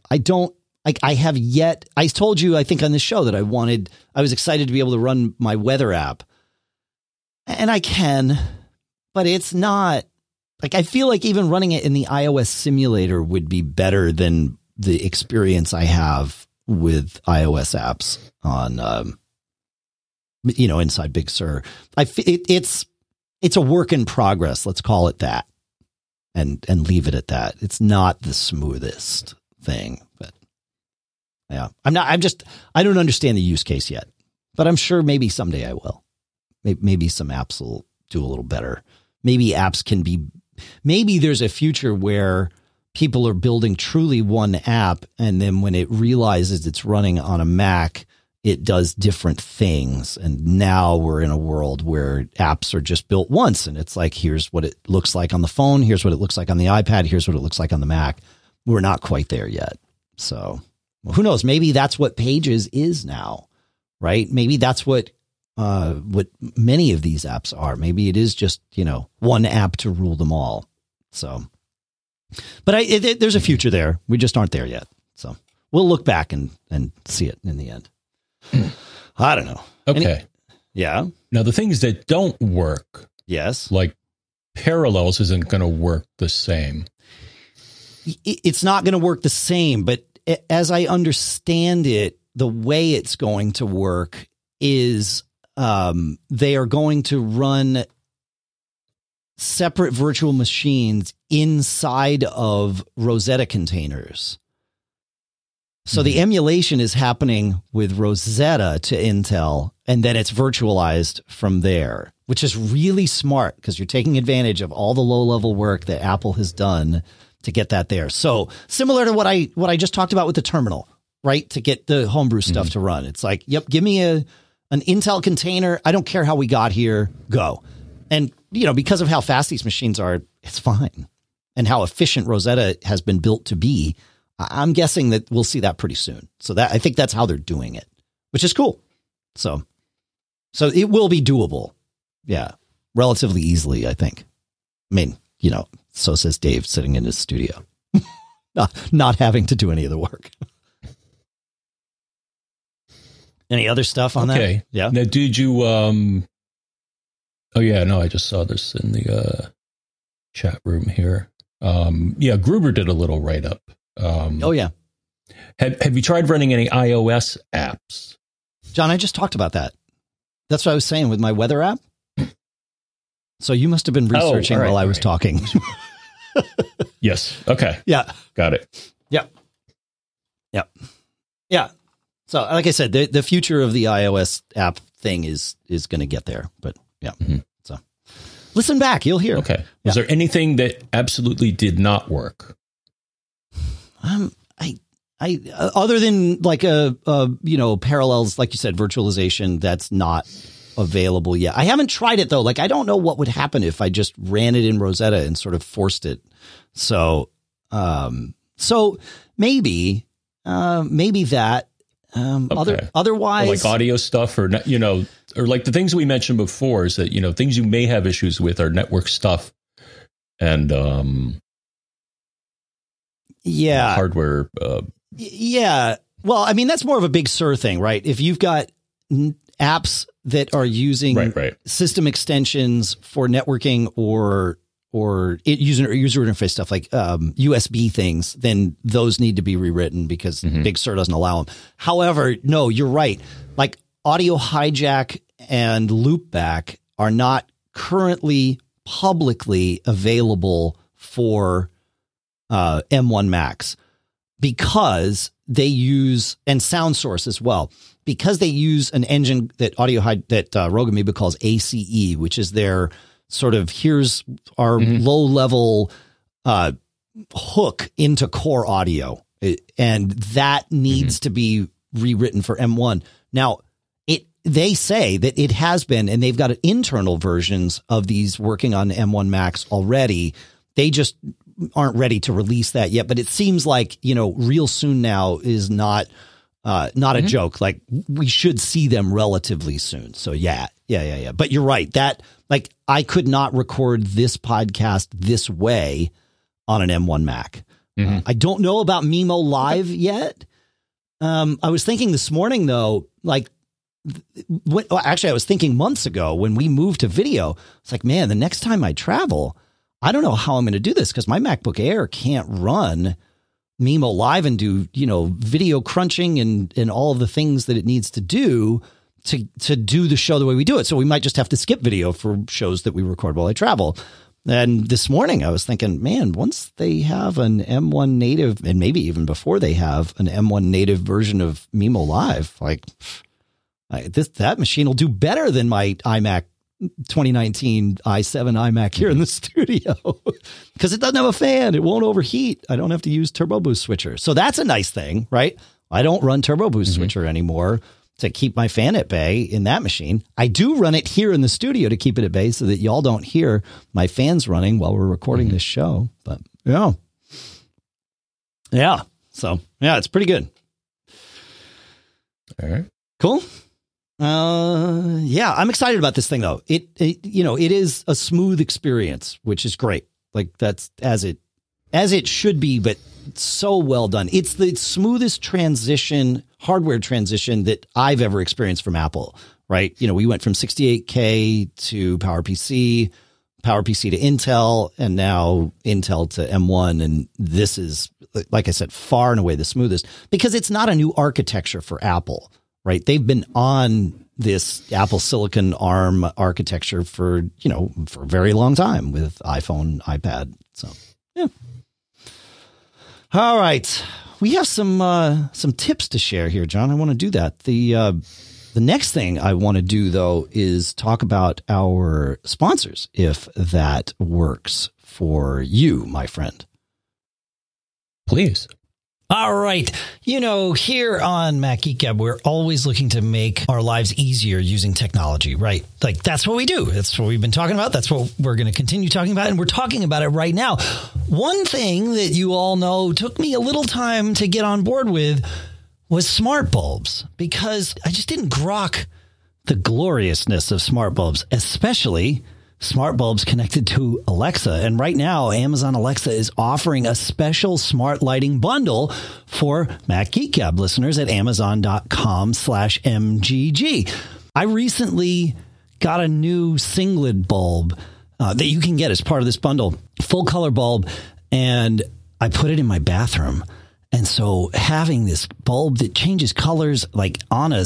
I don't like I have yet I told you I think on the show that I wanted I was excited to be able to run my weather app. And I can, but it's not like I feel like even running it in the iOS simulator would be better than the experience I have with iOS apps on um you know inside Big Sur. I it, it's it's a work in progress, let's call it that. And and leave it at that. It's not the smoothest thing, but yeah. I'm not I'm just I don't understand the use case yet. But I'm sure maybe someday I will. Maybe, maybe some apps will do a little better. Maybe apps can be, maybe there's a future where people are building truly one app. And then when it realizes it's running on a Mac, it does different things. And now we're in a world where apps are just built once. And it's like, here's what it looks like on the phone. Here's what it looks like on the iPad. Here's what it looks like on the Mac. We're not quite there yet. So well, who knows? Maybe that's what Pages is now, right? Maybe that's what uh, what many of these apps are. Maybe it is just you know one app to rule them all. So, but I, it, there's a future there. We just aren't there yet. So we'll look back and and see it in the end. I don't know. Okay. Any, yeah. Now the things that don't work. Yes. Like parallels isn't going to work the same. It's not going to work the same, but as I understand it, the way it's going to work is um, they are going to run separate virtual machines inside of Rosetta containers. So mm-hmm. the emulation is happening with Rosetta to Intel, and then it's virtualized from there, which is really smart because you're taking advantage of all the low level work that Apple has done to get that there. So similar to what I what I just talked about with the terminal, right? To get the homebrew stuff mm-hmm. to run. It's like, yep, give me a an Intel container. I don't care how we got here. Go. And you know, because of how fast these machines are, it's fine. And how efficient Rosetta has been built to be, I'm guessing that we'll see that pretty soon. So that I think that's how they're doing it, which is cool. So so it will be doable. Yeah. Relatively easily, I think. I mean, you know, so says Dave sitting in his studio, not, not having to do any of the work. any other stuff on okay. that? Yeah. Now, did you, um, oh yeah, no, I just saw this in the, uh, chat room here. Um, yeah, Gruber did a little write up. Um, oh yeah. Have, have you tried running any iOS apps? John, I just talked about that. That's what I was saying with my weather app. So you must have been oh, researching oh, right, while I was right. talking. yes. Okay. Yeah. Got it. Yeah. Yeah. Yeah. So like I said, the, the future of the iOS app thing is is going to get there, but yeah. Mm-hmm. So listen back, you'll hear. Okay. Was yeah. there anything that absolutely did not work? Um, I I uh, other than like a, a you know parallels, like you said, virtualization. That's not available yet. I haven't tried it though. Like I don't know what would happen if I just ran it in Rosetta and sort of forced it. So, um, so maybe, uh, maybe that. Um, okay. other otherwise, or like audio stuff, or you know, or like the things we mentioned before is that you know things you may have issues with are network stuff, and um, yeah, hardware. Uh, yeah, well, I mean that's more of a big Sur thing, right? If you've got apps that are using right, right. system extensions for networking or or it, user user interface stuff like um, USB things, then those need to be rewritten because mm-hmm. Big Sur doesn't allow them. However, no, you're right. Like audio hijack and loopback are not currently publicly available for uh, M1 Macs because they use and sound source as well because they use an engine that audio hide that uh, Rogue Amoeba calls ACE, which is their sort of here's our mm-hmm. low level uh, hook into core audio, and that needs mm-hmm. to be rewritten for M1. Now, it they say that it has been, and they've got internal versions of these working on M1 Macs already. They just aren't ready to release that yet, but it seems like you know, real soon now is not uh, not mm-hmm. a joke. Like we should see them relatively soon. So yeah, yeah, yeah, yeah. But you're right. That like I could not record this podcast this way on an M1 Mac. Mm-hmm. Uh, I don't know about Mimo Live yet. Um, I was thinking this morning though, like when, well, actually, I was thinking months ago when we moved to video. It's like, man, the next time I travel, I don't know how I'm going to do this because my MacBook Air can't run Mimo Live and do, you know, video crunching and, and all of the things that it needs to do to, to do the show the way we do it. So we might just have to skip video for shows that we record while I travel. And this morning I was thinking, man, once they have an M1 native, and maybe even before they have an M1 native version of Mimo Live, like I, this, that machine will do better than my iMac 2019 i7 iMac here in the studio because it doesn't have a fan. It won't overheat. I don't have to use Turbo Boost switcher. So that's a nice thing, right? I don't run Turbo Boost mm-hmm. switcher anymore to keep my fan at bay in that machine. I do run it here in the studio to keep it at bay so that y'all don't hear my fans running while we're recording mm-hmm. this show. But yeah. Yeah. So yeah, it's pretty good. All right. Cool. Uh, yeah, I'm excited about this thing though. It, it, you know, it is a smooth experience, which is great. Like that's as it, as it should be, but so well done. It's the smoothest transition, hardware transition that I've ever experienced from Apple, right? You know, we went from 68K to PowerPC, PowerPC to Intel, and now Intel to M1. And this is, like I said, far and away the smoothest because it's not a new architecture for Apple, right? They've been on this Apple Silicon ARM architecture for, you know, for a very long time with iPhone, iPad. So, yeah. All right. We have some uh, some tips to share here, John. I want to do that. The uh, the next thing I want to do though is talk about our sponsors if that works for you, my friend. Please. All right. You know, here on Mac Geek Gab, we're always looking to make our lives easier using technology, right? Like that's what we do. That's what we've been talking about. That's what we're going to continue talking about. And we're talking about it right now. One thing that you all know took me a little time to get on board with was smart bulbs because I just didn't grok the gloriousness of smart bulbs, especially smart bulbs connected to Alexa. And right now, Amazon Alexa is offering a special smart lighting bundle for Mac Geek Gab listeners at amazon.com slash MGG. I recently got a new Sengled bulb uh, that you can get as part of this bundle, full color bulb, and I put it in my bathroom. And so having this bulb that changes colors like on a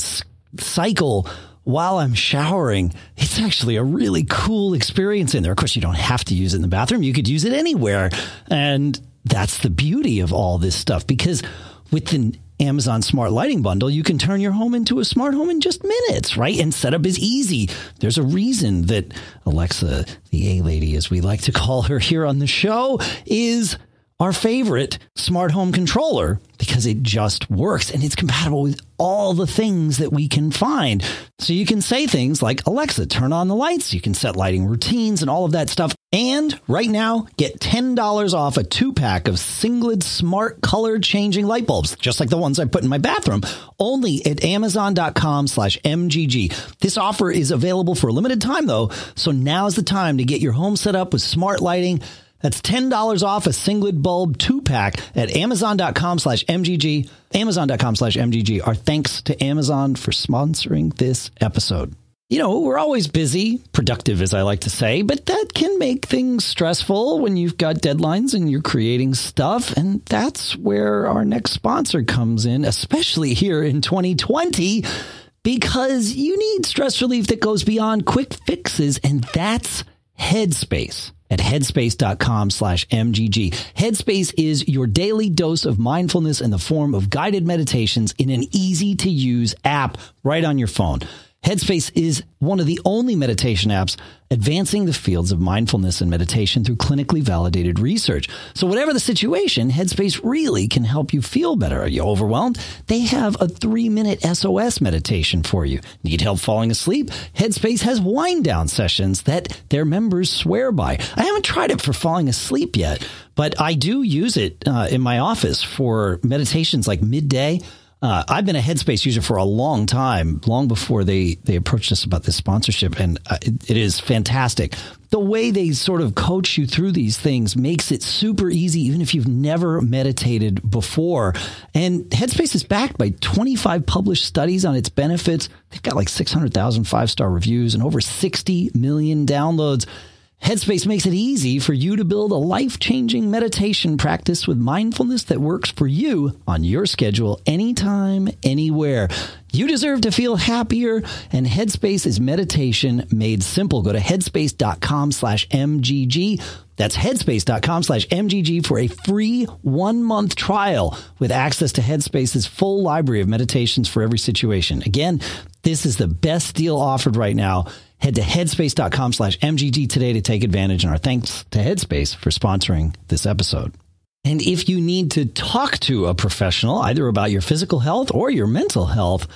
cycle while I'm showering, it's actually a really cool experience in there. Of course, you don't have to use it in the bathroom. You could use it anywhere. And that's the beauty of all this stuff because with the Amazon Smart Lighting Bundle, you can turn your home into a smart home in just minutes, right? And setup is easy. There's a reason that Alexa, the A lady, as we like to call her here on the show, is our favorite smart home controller because it just works and it's compatible with all the things that we can find. So you can say things like, Alexa, turn on the lights. You can set lighting routines and all of that stuff. And right now, get $10 off a two pack of Sengled smart color changing light bulbs, just like the ones I put in my bathroom, only at amazon.com slash MGG. This offer is available for a limited time though. So now's the time to get your home set up with smart lighting that's $10 off a Sengled bulb two pack at amazon.com slash MGG. Amazon.com slash MGG. Our thanks to Amazon for sponsoring this episode. You know, we're always busy, productive, as I like to say, but that can make things stressful when you've got deadlines and you're creating stuff. And that's where our next sponsor comes in, especially here in 2020, because you need stress relief that goes beyond quick fixes, and that's Headspace at headspace.com slash MGG. Headspace is your daily dose of mindfulness in the form of guided meditations in an easy to use app right on your phone. Headspace is one of the only meditation apps advancing the fields of mindfulness and meditation through clinically validated research. So whatever the situation, Headspace really can help you feel better. Are you overwhelmed? They have a three minute SOS meditation for you. Need help falling asleep? Headspace has wind down sessions that their members swear by. I haven't tried it for falling asleep yet, but I do use it uh, in my office for meditations like midday uh, I've been a Headspace user for a long time, long before they they approached us about this sponsorship, and uh, it, it is fantastic. The way they sort of coach you through these things makes it super easy, even if you've never meditated before. And Headspace is backed by 25 published studies on its benefits. They've got like 600,000 five star reviews and over 60 million downloads. Headspace makes it easy for you to build a life changing meditation practice with mindfulness that works for you on your schedule, anytime, anywhere. You deserve to feel happier, and Headspace is meditation made simple. Go to headspace.com slash MGG. That's headspace.com slash MGG for a free one month trial with access to Headspace's full library of meditations for every situation. Again, this is the best deal offered right now. Head to headspace.com slash MGG today to take advantage. And our thanks to Headspace for sponsoring this episode. And if you need to talk to a professional, either about your physical health or your mental health,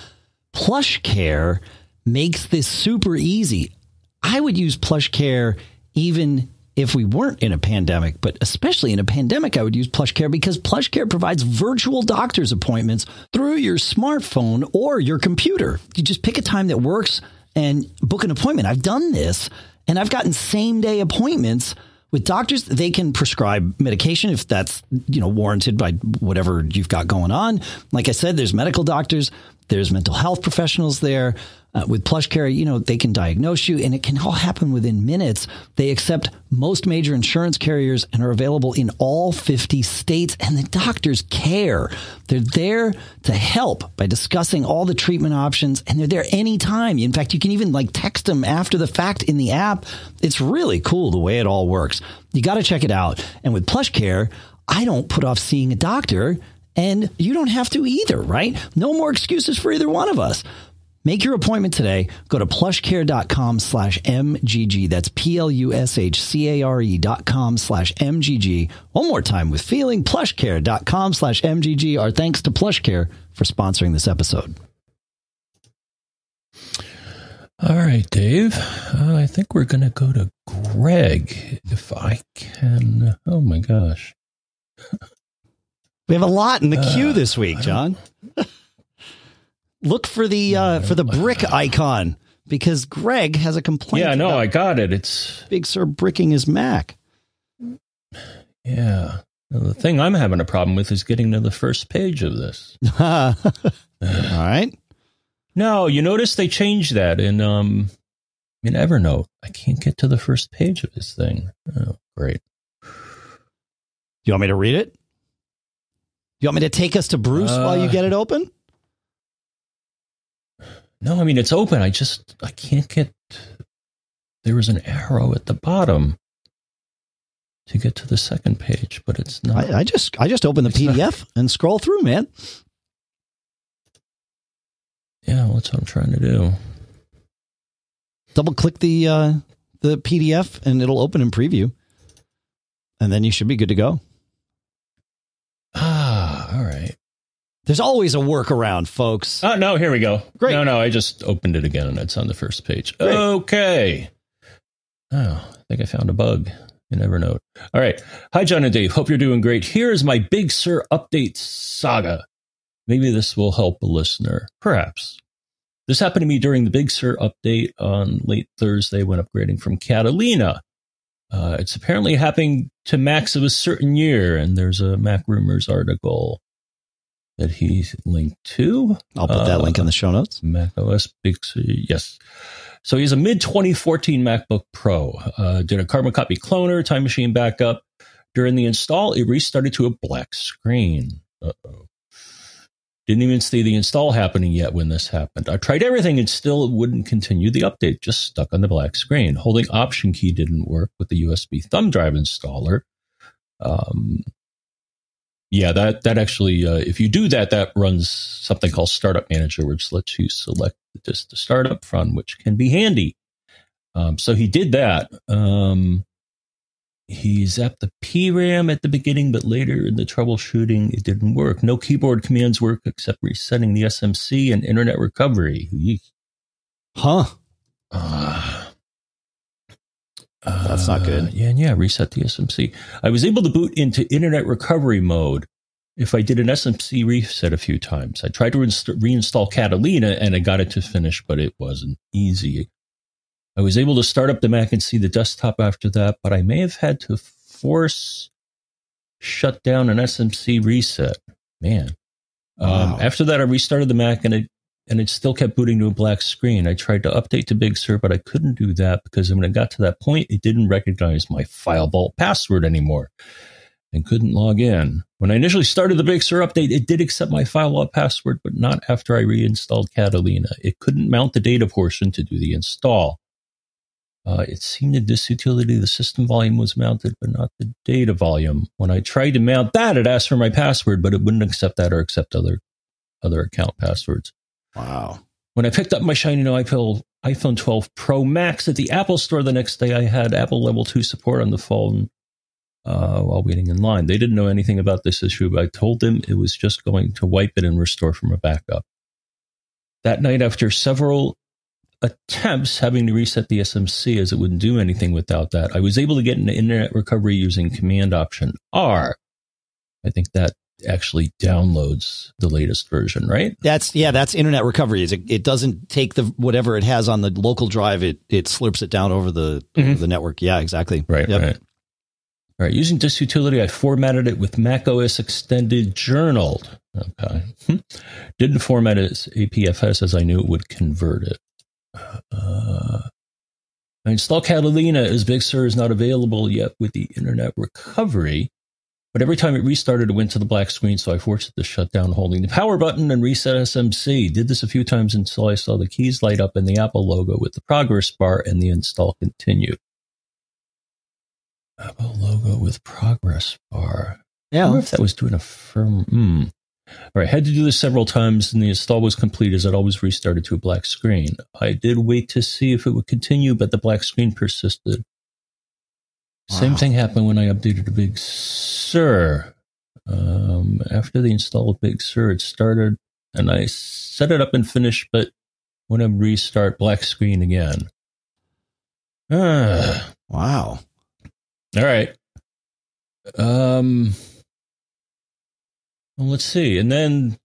Plush Care makes this super easy. I would use Plush Care even if we weren't in a pandemic, but especially in a pandemic, I would use Plush Care because Plush Care provides virtual doctor's appointments through your smartphone or your computer. You just pick a time that works and book an appointment. I've done this and I've gotten same day appointments with doctors. They can prescribe medication if that's, you know, warranted by whatever you've got going on. Like I said, there's medical doctors, there's mental health professionals there. Uh, with plush care, you know, they can diagnose you and it can all happen within minutes. They accept most major insurance carriers and are available in all 50 states and the doctors care. They're there to help by discussing all the treatment options and they're there anytime. In fact, you can even like text them after the fact in the app. It's really cool the way it all works. You got to check it out. And with plush care, I don't put off seeing a doctor and you don't have to either, right? No more excuses for either one of us. Make your appointment today. Go to plushcare.com slash MGG. That's P-L-U-S-H-C-A-R-E dot com slash MGG. One more time with feeling plushcare.com slash MGG. Our thanks to Plushcare for sponsoring this episode. All right, Dave. Uh, I think we're going to go to Greg if I can. Oh my gosh. We have a lot in the queue this week, John. Look for the uh, for the brick icon because Greg has a complaint. Yeah, no, I got it. It's Big Sur bricking his Mac. yeah. The thing I'm having a problem with is getting to the first page of this. All right. No, you notice they changed that in um in Evernote. I can't get to the first page of this thing. Oh, great. Do you want me to read it? Do You want me to take us to Bruce while you Uh, get it open? No, I mean it's open. I just I can't get. There was an arrow at the bottom to get to the second page, but it's not. I, I just I just open the It's not- PDF and scroll through, man. yeah, well, that's what I'm trying to do. Double click the uh, the PDF and it'll open in preview, and then you should be good to go. Ah, all right. There's always a workaround, folks. Oh no, here we go. Great. No, no, I just opened it again and it's on the first page. Great. Okay. Oh, I think I found a bug in Evernote. All right. Hi, John and Dave. Hope you're doing great. Here is my Big Sur update saga. Maybe this will help a listener. Perhaps. This happened to me during the Big Sur update on late Thursday when upgrading from Catalina. Uh, it's apparently happening to Macs of a certain year, and there's a Mac Rumors article that he's linked to. I'll put that Uh, link in the show notes. Mac OS Big Sur, yes. So he's a mid 2014 MacBook Pro. Uh, did a carbon copy cloner, time machine backup. During the install, it restarted to a black screen. Uh-oh. Didn't even see the install happening yet when this happened. I tried everything and still it wouldn't continue the update, just stuck on the black screen. Holding Option key didn't work with the USB thumb drive installer. Um, yeah, that that actually, uh, if you do that, that runs something called Startup Manager, which lets you select the disk to start from, which can be handy. Um, so he did that. Um, he zapped the PRAM at the beginning, but later in the troubleshooting, it didn't work. No keyboard commands work except resetting the SMC and internet recovery. Huh? Uh, That's not good. Uh, Yeah, yeah, reset the SMC. I was able to boot into internet recovery mode if I did an SMC reset a few times. I tried to inst- reinstall Catalina and I got it to finish, but it wasn't easy. I was able to start up the Mac and see the desktop after that, but I may have had to force shut down an SMC reset. Man. Wow. Um, after that, I restarted the Mac and it and it still kept booting to a black screen. I tried to update to Big Sur, but I couldn't do that because when it got to that point, it didn't recognize my file vault password anymore and couldn't log in. When I initially started the Big Sur update, it did accept my FileVault password, but not after I reinstalled Catalina. It couldn't mount the data portion to do the install. Uh, it seemed in this utility the system volume was mounted, but not the data volume. When I tried to mount that, it asked for my password, but it wouldn't accept that or accept other other account passwords. Wow. When I picked up my shiny new iPhone, iPhone 12 Pro Max at the Apple Store the next day, I had Apple Level 2 support on the phone uh, while waiting in line. They didn't know anything about this issue, but I told them it was just going to wipe it and restore from a backup. That night, after several attempts having to reset the SMC as it wouldn't do anything without that, I was able to get an internet recovery using Command Option R. I think that actually downloads the latest version, right? That's yeah, that's internet recovery. Is It, it doesn't take the whatever it has on the local drive. It it slurps it down over the mm-hmm. the network. Yeah, exactly. Right. Yep. Right. All right, using disk utility, I formatted it with Mac OS Extended Journaled. Okay. Hmm. Didn't format it as APFS as I knew it would convert it. Uh, I installed Catalina as Big Sur is not available yet with the internet recovery. But every time it restarted, it went to the black screen, so I forced it to shut down holding the power button and reset SMC. Did this a few times until I saw the keys light up and the Apple logo with the progress bar and the install continued. Apple logo with progress bar. Yeah. I wonder if that was doing a firm. Hmm. All right, had to do this several times, and the install was complete as it always restarted to a black screen. I did wait to see if it would continue, but the black screen persisted. Wow. Same thing happened when I updated to Big Sur. Um, after the install of Big Sur, it started, and I set it up and finished, but when I restart, black screen again. Ah. Wow. All right. Um, well, let's see. And then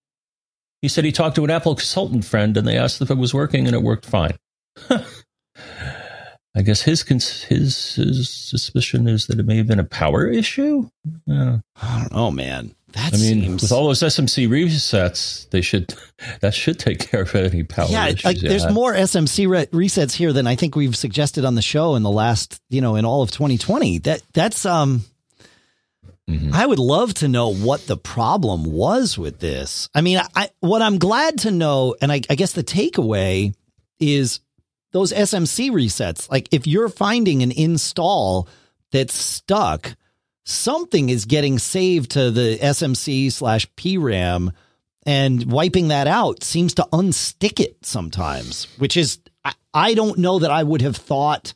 he said he talked to an Apple consultant friend and they asked if it was working and it worked fine. I guess his his his suspicion is that it may have been a power issue. Yeah. I don't know, man. That I mean, seems... with all those SMC resets, they should that should take care of any power yeah, issues. Like, there's more SMC re- resets here than I think we've suggested on the show in the last, you know, in all of 2020. That that's um. Mm-hmm. I would love to know what the problem was with this. I mean, I what I'm glad to know, and I, I guess the takeaway is those SMC resets. Like if you're finding an install that's stuck something is getting saved to the SMC slash PRAM and wiping that out seems to unstick it sometimes, which is, I, I don't know that I would have thought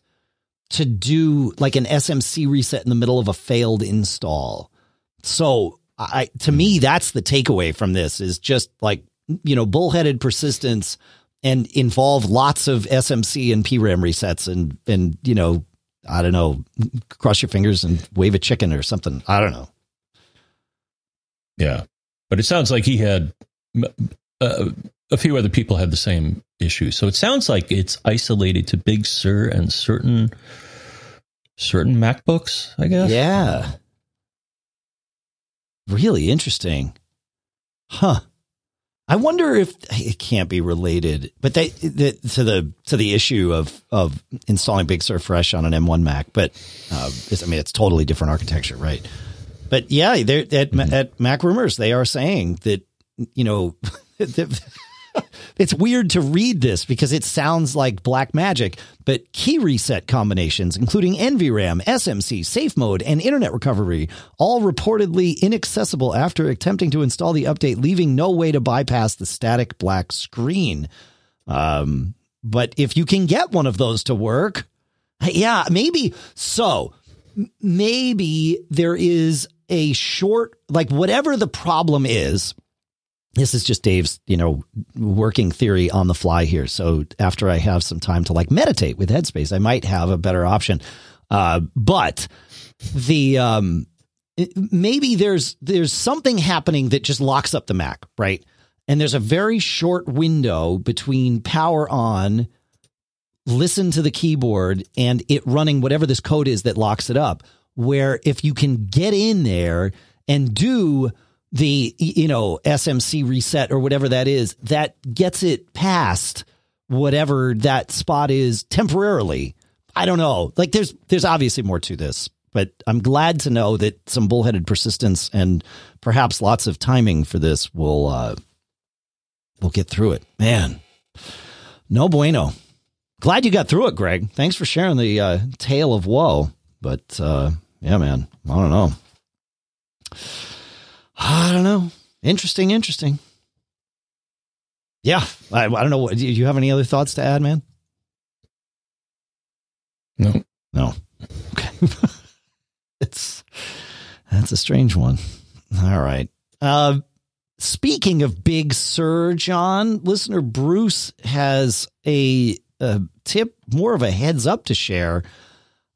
to do like an SMC reset in the middle of a failed install. So I, to me, that's the takeaway from this is just like, you know, bullheaded persistence and involve lots of SMC and PRAM resets and, and, you know, I don't know, cross your fingers and wave a chicken or something. I don't know. Yeah. But it sounds like he had uh, a few other people had the same issue. So it sounds like it's isolated to Big Sur and certain certain MacBooks, I guess. Yeah. Really interesting. Huh. I wonder if it can't be related, but they the, to the to the issue of of installing Big Sur Fresh on an M1 Mac. But uh, I mean, it's totally different architecture, right? But yeah, they're at, mm-hmm. at Mac Rumors, they are saying that you know it's weird to read this because it sounds like black magic, but key reset combinations, including NVRAM, SMC, safe mode, and internet recovery, all reportedly inaccessible after attempting to install the update, leaving no way to bypass the static black screen. Um, but if you can get one of those to work, yeah, maybe so. Maybe there is a short, like whatever the problem is, this is just Dave's, you know, working theory on the fly here. So after I have some time to like meditate with Headspace, I might have a better option. Uh, but the um, maybe there's there's something happening that just locks up the Mac, right? And there's a very short window between power on, listen to the keyboard, and it running whatever this code is that locks it up. Where if you can get in there and do the you know SMC reset or whatever that is that gets it past whatever that spot is temporarily. I don't know. Like there's there's obviously more to this, But I'm glad to know that some bullheaded persistence and perhaps lots of timing for this will uh, will get through it. Man, no bueno. Glad you got through it, Greg. Thanks for sharing the uh, tale of woe. But uh, yeah, man, I don't know. I don't know. Interesting, interesting. Yeah, I, I don't know. Do you have any other thoughts to add, man? No, no. Okay, it's that's a strange one. All right. Uh, speaking of Big Sur, John, listener Bruce has a, a tip, more of a heads up to share.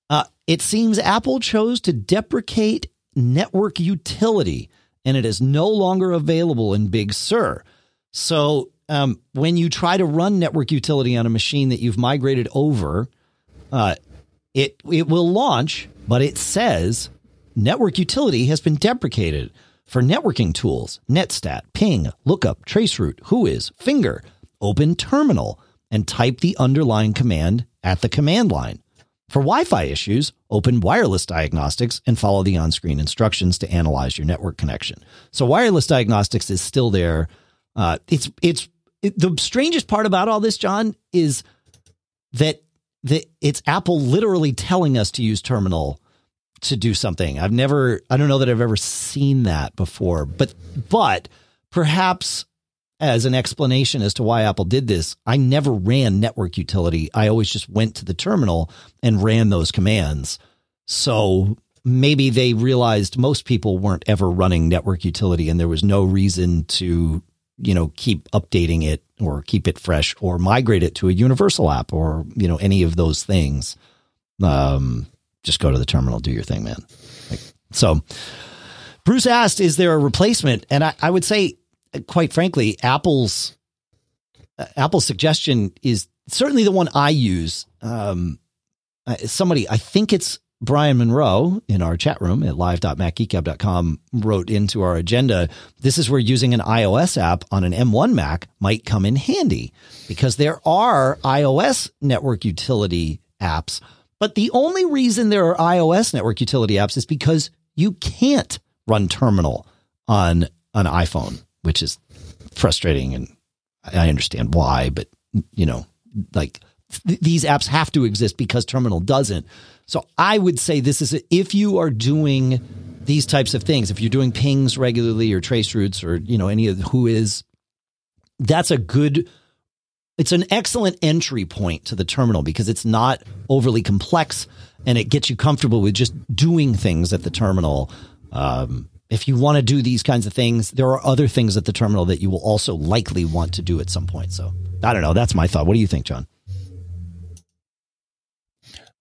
Uh, it seems Apple chose to deprecate network utility and it is no longer available in Big Sur. So um, when you try to run network utility on a machine that you've migrated over, uh, it it will launch, but it says network utility has been deprecated for networking tools, netstat, ping, lookup, traceroute, whois, finger, open terminal, and type the underlying command at the command line. For Wi Fi issues, open wireless diagnostics and follow the on screen instructions to analyze your network connection. So, wireless diagnostics is still there. Uh, it's, it's, it, the strangest part about all this, John, is that the, it's Apple literally telling us to use terminal to do something. I've never, I don't know that I've ever seen that before, but, but perhaps as an explanation as to why Apple did this, I never ran network utility. I always just went to the terminal and ran those commands. So maybe they realized most people weren't ever running network utility and there was no reason to, you know, keep updating it or keep it fresh or migrate it to a universal app or, you know, any of those things. Um, just go to the terminal, do your thing, man. Like, so Bruce asked, is there a replacement? And I, I would say quite frankly, Apple's uh, Apple's suggestion is certainly the one I use. Um, uh, somebody, I think it's Brian Monroe in our chat room at live.macgeekgab.com wrote into our agenda. This is where using an iOS app on an M1 Mac might come in handy because there are iOS network utility apps. But the only reason there are iOS network utility apps is because you can't run terminal on an iPhone which is frustrating. And I understand why, but you know, like th- these apps have to exist because Terminal doesn't. So I would say this is a, if you are doing these types of things, if you're doing pings regularly or trace routes or you know any of the whois, that's a good. It's an excellent entry point to the terminal because it's not overly complex and it gets you comfortable with just doing things at the terminal. Um, if you want to do these kinds of things, there are other things at the terminal that you will also likely want to do at some point. So I don't know. That's my thought. What do you think, John?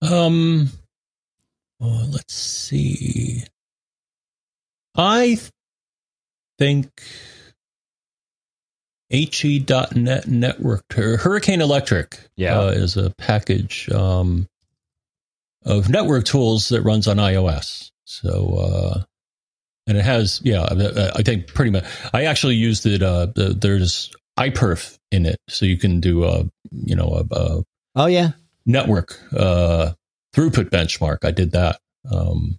Um, well, let's see. I think HE.net network Hurricane Electric yeah. Uh, is a package um, of network tools that runs on iOS. So uh, and it has yeah i think pretty much i actually used it uh there's iperf in it. So you can do a you know a, a oh yeah. network uh throughput benchmark. I did that um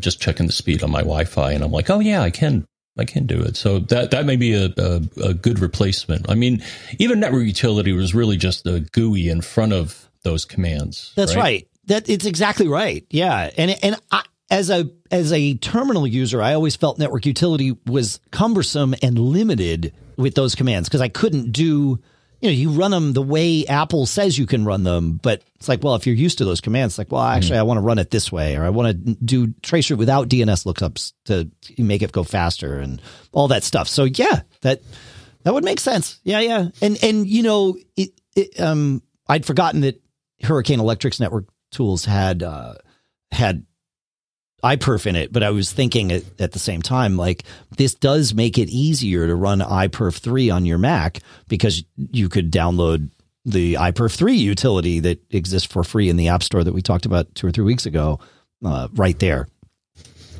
just checking the speed on my wi-fi and i'm like oh yeah i can i can do it. So that that may be a, a, a good replacement. I mean even network utility was really just a gui in front of those commands that's right, right. that it's exactly right. Yeah. And and i as a as a terminal user, I always felt network utility was cumbersome and limited with those commands because I couldn't do you know you run them the way Apple says you can run them, but it's like well if you're used to those commands, it's like well actually mm. I want to run it this way or I want to do traceroute without DNS lookups to make it go faster and all that stuff. So yeah, that that would make sense. Yeah, yeah, and and you know it, it um I'd forgotten that Hurricane Electric's network tools had uh, had iPerf in it, but I was thinking at, at, the same time, like this does make it easier to run iPerf 3 on your Mac because you could download the iPerf 3 utility that exists for free in the App Store that we talked about two or three weeks ago, uh, right there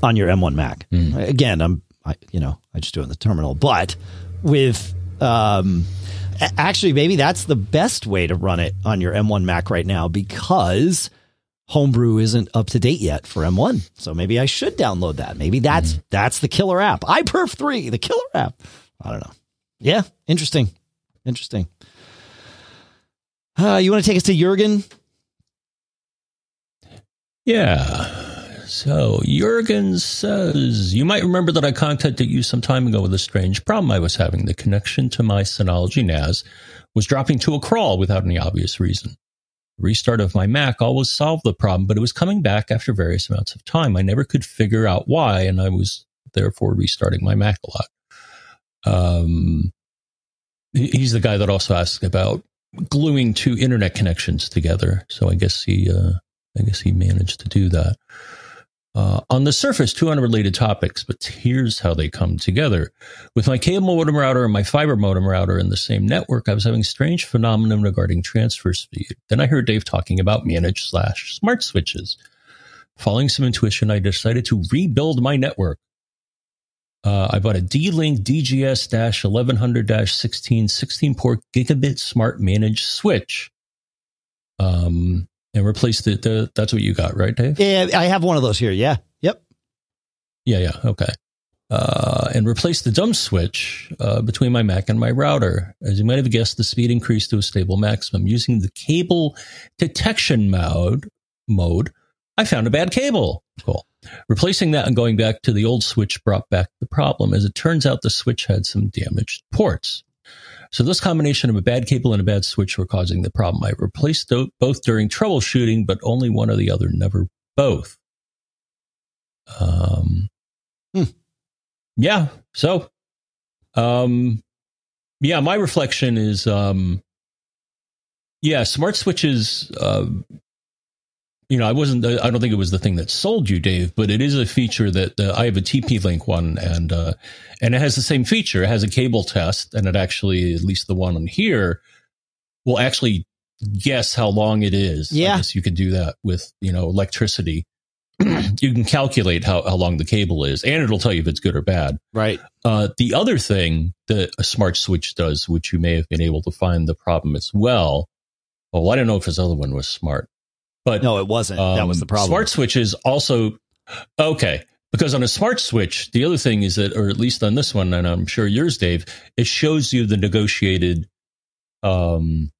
on your M1 Mac. Mm. Again, I'm, I, you know, I just do it in the terminal, but with, um, actually, maybe that's the best way to run it on your M1 Mac right now because Homebrew isn't up to date yet for M1. So maybe I should download that. Maybe that's mm-hmm. that's the killer app. iPerf 3, the killer app. I don't know. Yeah, interesting. Interesting. Uh, you want to take us to Jurgen? Yeah. So Jurgen says, you might remember that I contacted you some time ago with a strange problem I was having. The connection to my Synology NAS was dropping to a crawl without any obvious reason. Restart of my Mac always solved the problem, but it was coming back after various amounts of time. I never could figure out why, and I was therefore restarting my Mac a lot. Um, he's the guy that also asked about gluing two internet connections together. So I guess he, uh, I guess he managed to do that. Uh, on the surface, two unrelated topics, but here's how they come together. With my cable modem router and my fiber modem router in the same network, I was having strange phenomenon regarding transfer speed. Then I heard Dave talking about managed slash smart switches. Following some intuition, I decided to rebuild my network. Uh, I bought a D-Link DGS 1100 16 16 port gigabit smart managed switch. Um, and replace the, the that's what you got, right, Dave? Yeah, I have one of those here. Yeah. Yep. Yeah, yeah. Okay. Uh, and replace the dumb switch uh, between my Mac and my router. As you might have guessed, the speed increased to a stable maximum. Using the cable detection mode, mode, I found a bad cable. Cool. Replacing that and going back to the old switch brought back the problem. As it turns out, the switch had some damaged ports. So this combination of a bad cable and a bad switch were causing the problem. I replaced both during troubleshooting, but only one or the other, never both. Um, hmm. yeah. So, um, yeah, my reflection is, um, yeah, smart switches, uh, you know, I wasn't, I don't think it was the thing that sold you, Dave, but it is a feature that uh, I have a TP Link one and, uh, and it has the same feature. It has a cable test and it actually, at least the one on here, will actually guess how long it is. Yeah. You could do that with, you know, electricity. you can calculate how, how long the cable is and it'll tell you if it's good or bad. Right. Uh, the other thing that a smart switch does, which you may have been able to find the problem as well. Well, I don't know if his other one was smart but no, it wasn't. Um, that was the um, problem. Smart switches also okay because on a smart switch, the other thing is that, or at least on this one, and I'm sure yours, Dave, it shows you the negotiated um,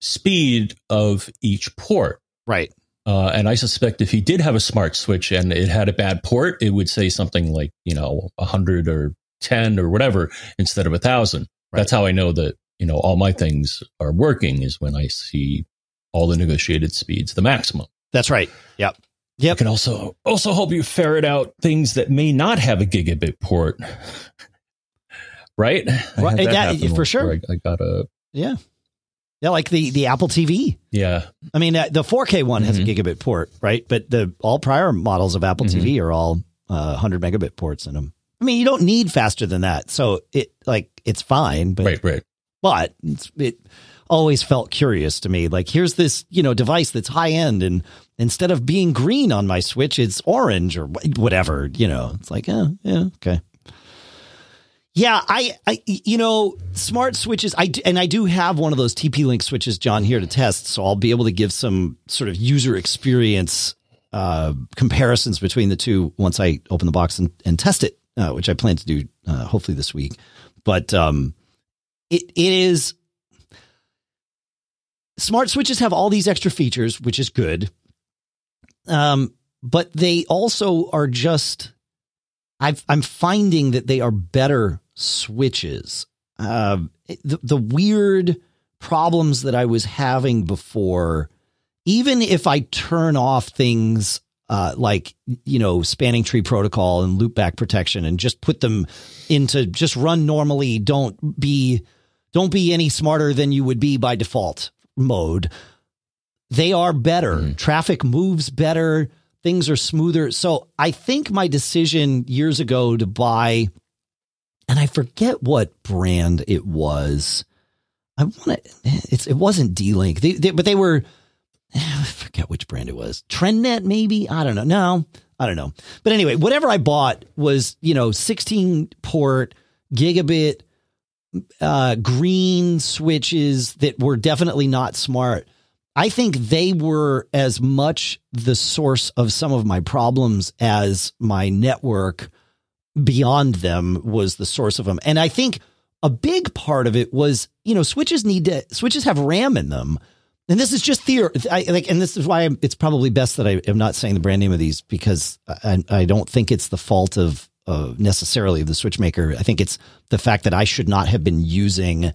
speed of each port. Right. Uh, and I suspect if he did have a smart switch and it had a bad port, it would say something like, you know, 100 or 10 or whatever instead of a 1,000. Right. That's how I know that, you know, all my things are working is when I see all the negotiated speeds, the maximum. That's right. Yep. Yep. Can also also help you ferret out things that may not have a gigabit port. right? Right. Yeah, for sure. I, I, got a yeah. Yeah, like the the Apple TV. Yeah. I mean, uh, the 4K one has mm-hmm. a gigabit port, right? But the all prior models of Apple mm-hmm. TV are all uh, 100 megabit ports in them. I mean, you don't need faster than that, so it like it's fine. But right, right. But it's it always felt curious to me. Like, here's this, you know, device that's high end and instead of being green on my switch, it's orange or whatever, you know, it's like, yeah, yeah, okay. Yeah, I, I, you know, smart switches. I and I do have one of those TP Link switches, John, here to test, so I'll be able to give some sort of user experience uh, comparisons between the two once I open the box and, and test it, uh, which I plan to do uh, hopefully this week. But um, it it is smart switches have all these extra features, which is good. Um, but they also are just, i am finding that they are better switches. Uh, the, the weird problems that I was having before, even if I turn off things uh, like you know spanning tree protocol and loopback protection and just put them into just run normally don't be don't be any smarter than you would be by default mode, they are better. Mm. Traffic moves better. Things are smoother. So I think my decision years ago to buy, and I forget what brand it was. I want to. It's it wasn't D Link, they, they, but they were. I forget which brand it was. TrendNet, maybe. I don't know. No, I don't know. But anyway, whatever I bought was you know 16 port gigabit uh, green switches that were definitely not smart. I think they were as much the source of some of my problems as my network beyond them was the source of them. And I think a big part of it was, you know, switches need to switches have RAM in them. And this is just theory. I, like, and this is why I'm, it's probably best that I am not saying the brand name of these because I, I don't think it's the fault of uh, necessarily the switch maker. I think it's the fact that I should not have been using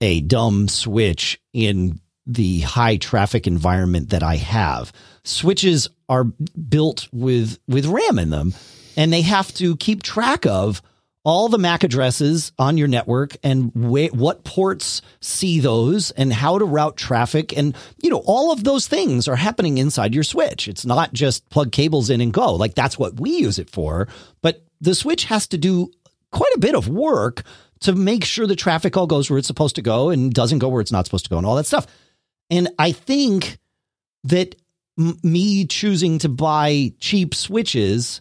a dumb switch in the high traffic environment that I have. Switches are built with with RAM in them, and they have to keep track of all the MAC addresses on your network and wh- what ports see those and how to route traffic. And, you know, all of those things are happening inside your switch. It's not just plug cables in and go. Like that's what we use it for. But the switch has to do quite a bit of work to make sure the traffic all goes where it's supposed to go and doesn't go where it's not supposed to go and all that stuff. And I think that m- me choosing to buy cheap switches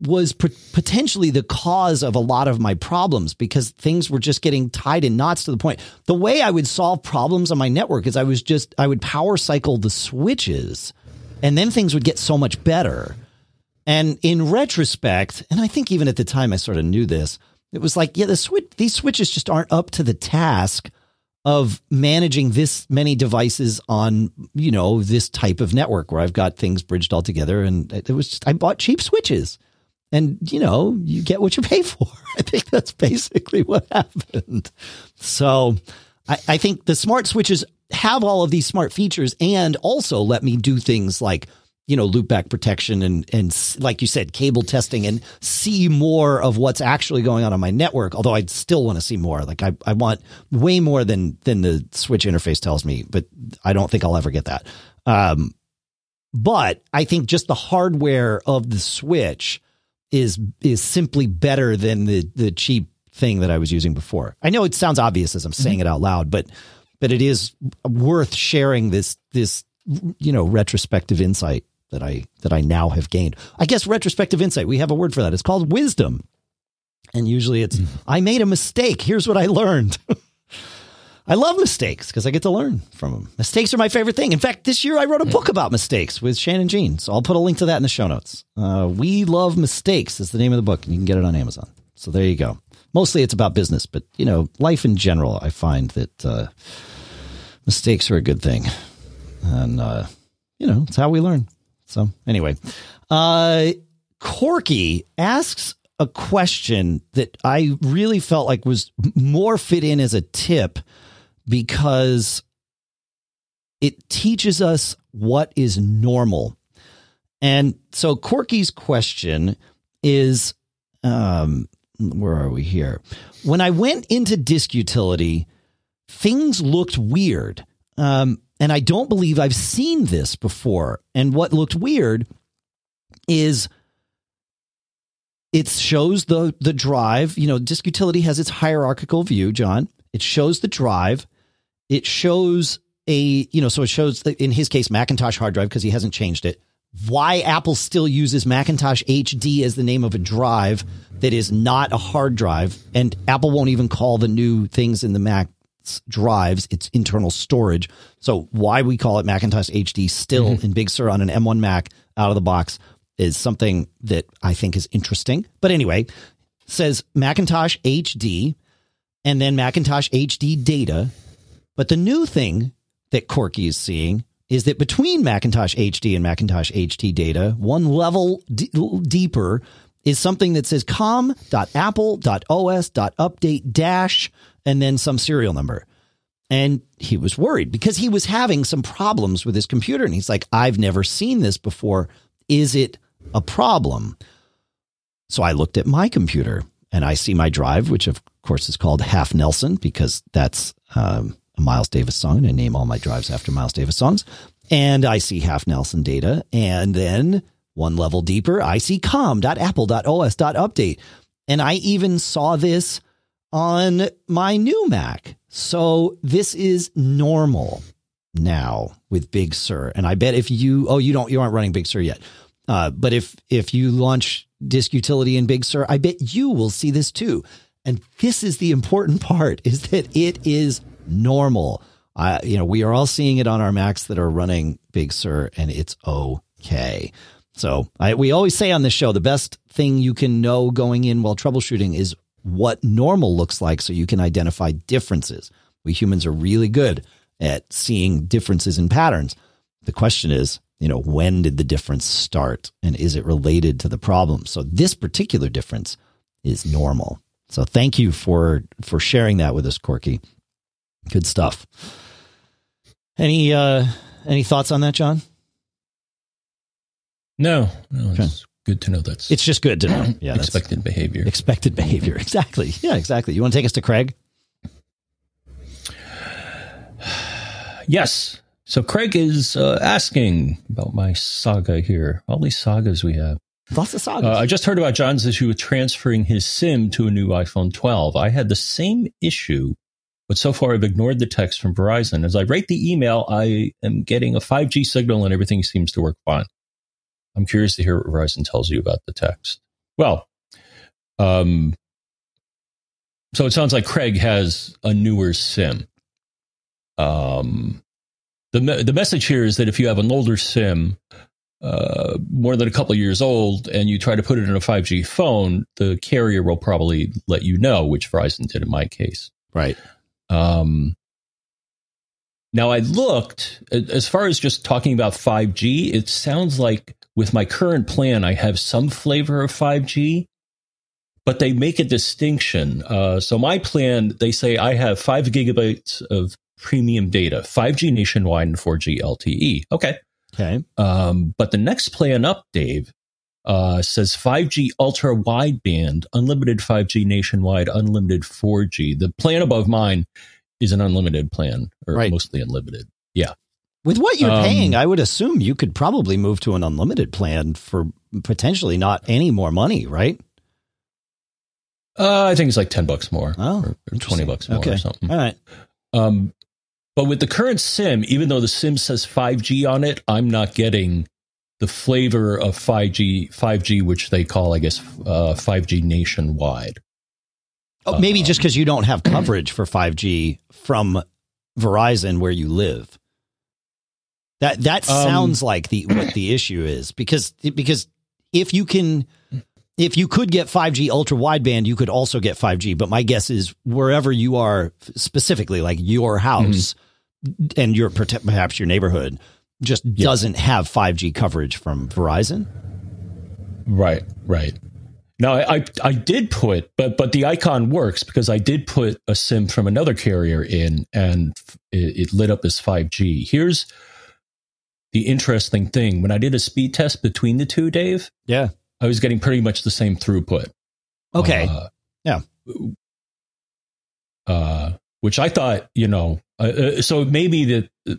was p- potentially the cause of a lot of my problems because things were just getting tied in knots to the point. The way I would solve problems on my network is I was just, I would power cycle the switches and then things would get so much better. And in retrospect, and I think even at the time I sort of knew this, it was like, yeah, the switch, these switches just aren't up to the task of managing this many devices on, you know, this type of network where I've got things bridged all together. And it was just, I bought cheap switches and, you know, you get what you pay for. I think that's basically what happened. So I, I think the smart switches have all of these smart features and also let me do things like you know, loopback protection and, and like you said, cable testing and see more of what's actually going on on my network. Although I still want to see more. Like I, I want way more than, than the switch interface tells me, but I don't think I'll ever get that. Um, but I think just the hardware of the switch is, is simply better than the, the cheap thing that I was using before. I know it sounds obvious as I'm saying mm-hmm. it out loud, but, but it is worth sharing this, this, you know, retrospective insight that I that I now have gained. I guess retrospective insight. We have a word for that. It's called wisdom. And usually it's mm. I made a mistake. Here's what I learned. I love mistakes because I get to learn from them. Mistakes are my favorite thing. In fact, this year I wrote a book about mistakes with Shannon Jean. So I'll put a link to that in the show notes. Uh, we Love Mistakes is the name of the book, and you can get it on Amazon. So there you go. Mostly it's about business, but you know, life in general, I find that uh, mistakes are a good thing. And, uh, you know, it's how we learn. So anyway, uh, Corky asks a question that I really felt like was more fit in as a tip because it teaches us what is normal. And so Corky's question is um, where are we here? When I went into disk utility, things looked weird. Um, and I don't believe I've seen this before. And what looked weird is it shows the the drive. You know, disk utility has its hierarchical view, John. It shows the drive. It shows a, you know, so it shows in his case Macintosh hard drive because he hasn't changed it. Why Apple still uses Macintosh HD as the name of a drive that is not a hard drive, and Apple won't even call the new things in the Mac drives, its internal storage. So why we call it Macintosh HD still mm-hmm. in Big Sur on an M1 Mac out of the box is something that I think is interesting. But anyway, says Macintosh HD and then Macintosh HD data. But the new thing that Corky is seeing is that between Macintosh HD and Macintosh HD data, one level d- deeper is something that says com.apple.os.update dash and then some serial number. And he was worried because he was having some problems with his computer. And he's like, I've never seen this before. Is it a problem? So I looked at my computer and I see my drive, which of course is called Half Nelson because that's um, a Miles Davis song. And I name all my drives after Miles Davis songs. And I see Half Nelson data. And then one level deeper, I see com.apple.os.update. And I even saw this on my new Mac. So this is normal now with Big Sur. And I bet if you, oh, you don't, you aren't running Big Sur yet. Uh, but if, if you launch disk utility in Big Sur, I bet you will see this too. And this is the important part is that it is normal. I, you know, we are all seeing it on our Macs that are running Big Sur, and it's okay. So I, we always say on this show, the best thing you can know going in while troubleshooting is what normal looks like, so you can identify differences. We humans are really good at seeing differences in patterns. The question is, you know, when did the difference start, and is it related to the problem? So this particular difference is normal. So thank you for for sharing that with us, Corky. Good stuff. Any uh any thoughts on that, John? No, no, it's okay. good to know that's it's just good to know. Yeah, expected behavior. Expected behavior. Exactly. Yeah, exactly. You want to take us to Craig? yes. So Craig is uh, asking about my saga here. All these sagas we have. Lots of sagas. Uh, I just heard about John's issue with transferring his SIM to a new iPhone 12. I had the same issue, but so far I've ignored the text from Verizon. As I write the email, I am getting a 5G signal and everything seems to work fine. I'm curious to hear what Verizon tells you about the text. Well, um, so it sounds like Craig has a newer SIM. Um, the the message here is that if you have an older SIM, uh, more than a couple years old and you try to put it in a 5G phone, the carrier will probably let you know, which Verizon did in my case. Right. Um, now, I looked, as far as just talking about 5G, it sounds like with my current plan, I have some flavor of 5G, but they make a distinction. Uh, so, my plan, they say I have five gigabytes of premium data, 5G nationwide and 4G LTE. Okay. Okay. Um, but the next plan up, Dave, uh, says 5G ultra wideband, unlimited 5G nationwide, unlimited 4G. The plan above mine is an unlimited plan, or right. mostly unlimited. Yeah. With what you're um, paying, I would assume you could probably move to an unlimited plan for potentially not any more money, right? Uh, I think it's like 10 bucks more. Oh, or, or 20 bucks more okay. or something. All right. Um, but with the current sim, even though the sim says 5G on it, I'm not getting the flavor of 5G, 5G, which they call, I guess, uh, 5G nationwide. Oh, maybe just because you don't have coverage for 5G from Verizon where you live. That that um, sounds like the what the issue is because because if you can if you could get 5G ultra wideband, you could also get 5G. But my guess is wherever you are specifically, like your house, mm-hmm and your perhaps your neighborhood just yeah. doesn't have 5G coverage from Verizon. Right, right. Now I, I, I did put, but but the icon works because I did put a SIM from another carrier in, and it, it lit up as 5G. Here's the interesting thing: when I did a speed test between the two, Dave, yeah, I was getting pretty much the same throughput. Okay, uh, yeah. Uh, which I thought, you know, uh, uh, so maybe that. Uh,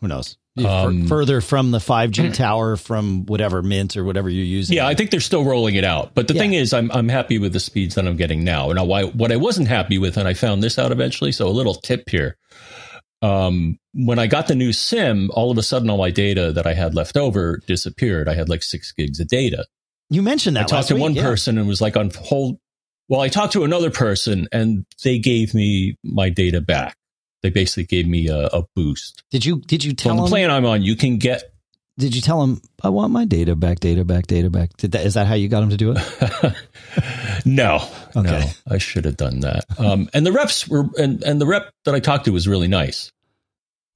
who knows? Um, further from the 5G tower from whatever mint or whatever you're using. Yeah, I think they're still rolling it out. But the yeah. thing is, I'm I'm happy with the speeds that I'm getting now. Now, why, what I wasn't happy with, and I found this out eventually. So a little tip here. Um, when I got the new SIM, all of a sudden, all my data that I had left over disappeared. I had like six gigs of data. You mentioned that. I talked to week, one yeah. person and was like on hold well, I talked to another person and they gave me my data back. They basically gave me a, a boost. Did you did you tell so them the plan I'm on? You can get. Did you tell him I want my data back, data back, data back? Did that, is that how you got him to do it? no, okay. no, I should have done that. Um, and the reps were and and the rep that I talked to was really nice.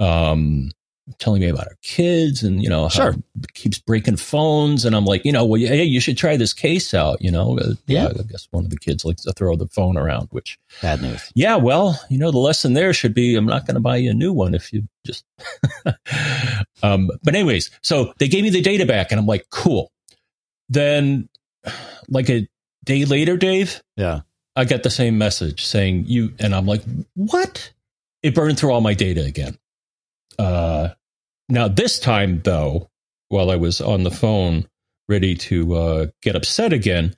Um, telling me about her kids and you know sure. keeps breaking phones. And i'm like you know well hey you should try this case out you know. Uh, yeah. i guess one of the kids likes to throw the phone around which bad news. Yeah well you know the lesson there should be i'm not going to buy you a new one if you just um but anyways so they gave me the data back and i'm like cool. Then like a day later dave yeah. I get the same message saying you and i'm like what? It burned through all my data again uh, now, this time, though, while I was on the phone ready to uh, get upset again,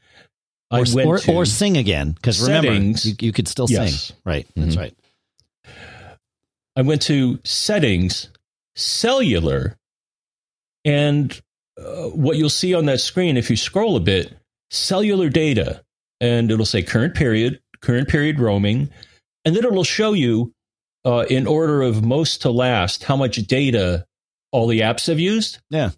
I or, went or, to or sing again because remember you, you, could still yes. sing. Right, that's mm-hmm. right. I went to settings, cellular, and uh, what you'll see on that screen if you scroll a bit, cellular data, and it'll say current period, current period roaming, and then it'll show you uh, in order of most to last how much data all the apps have used. Yeah.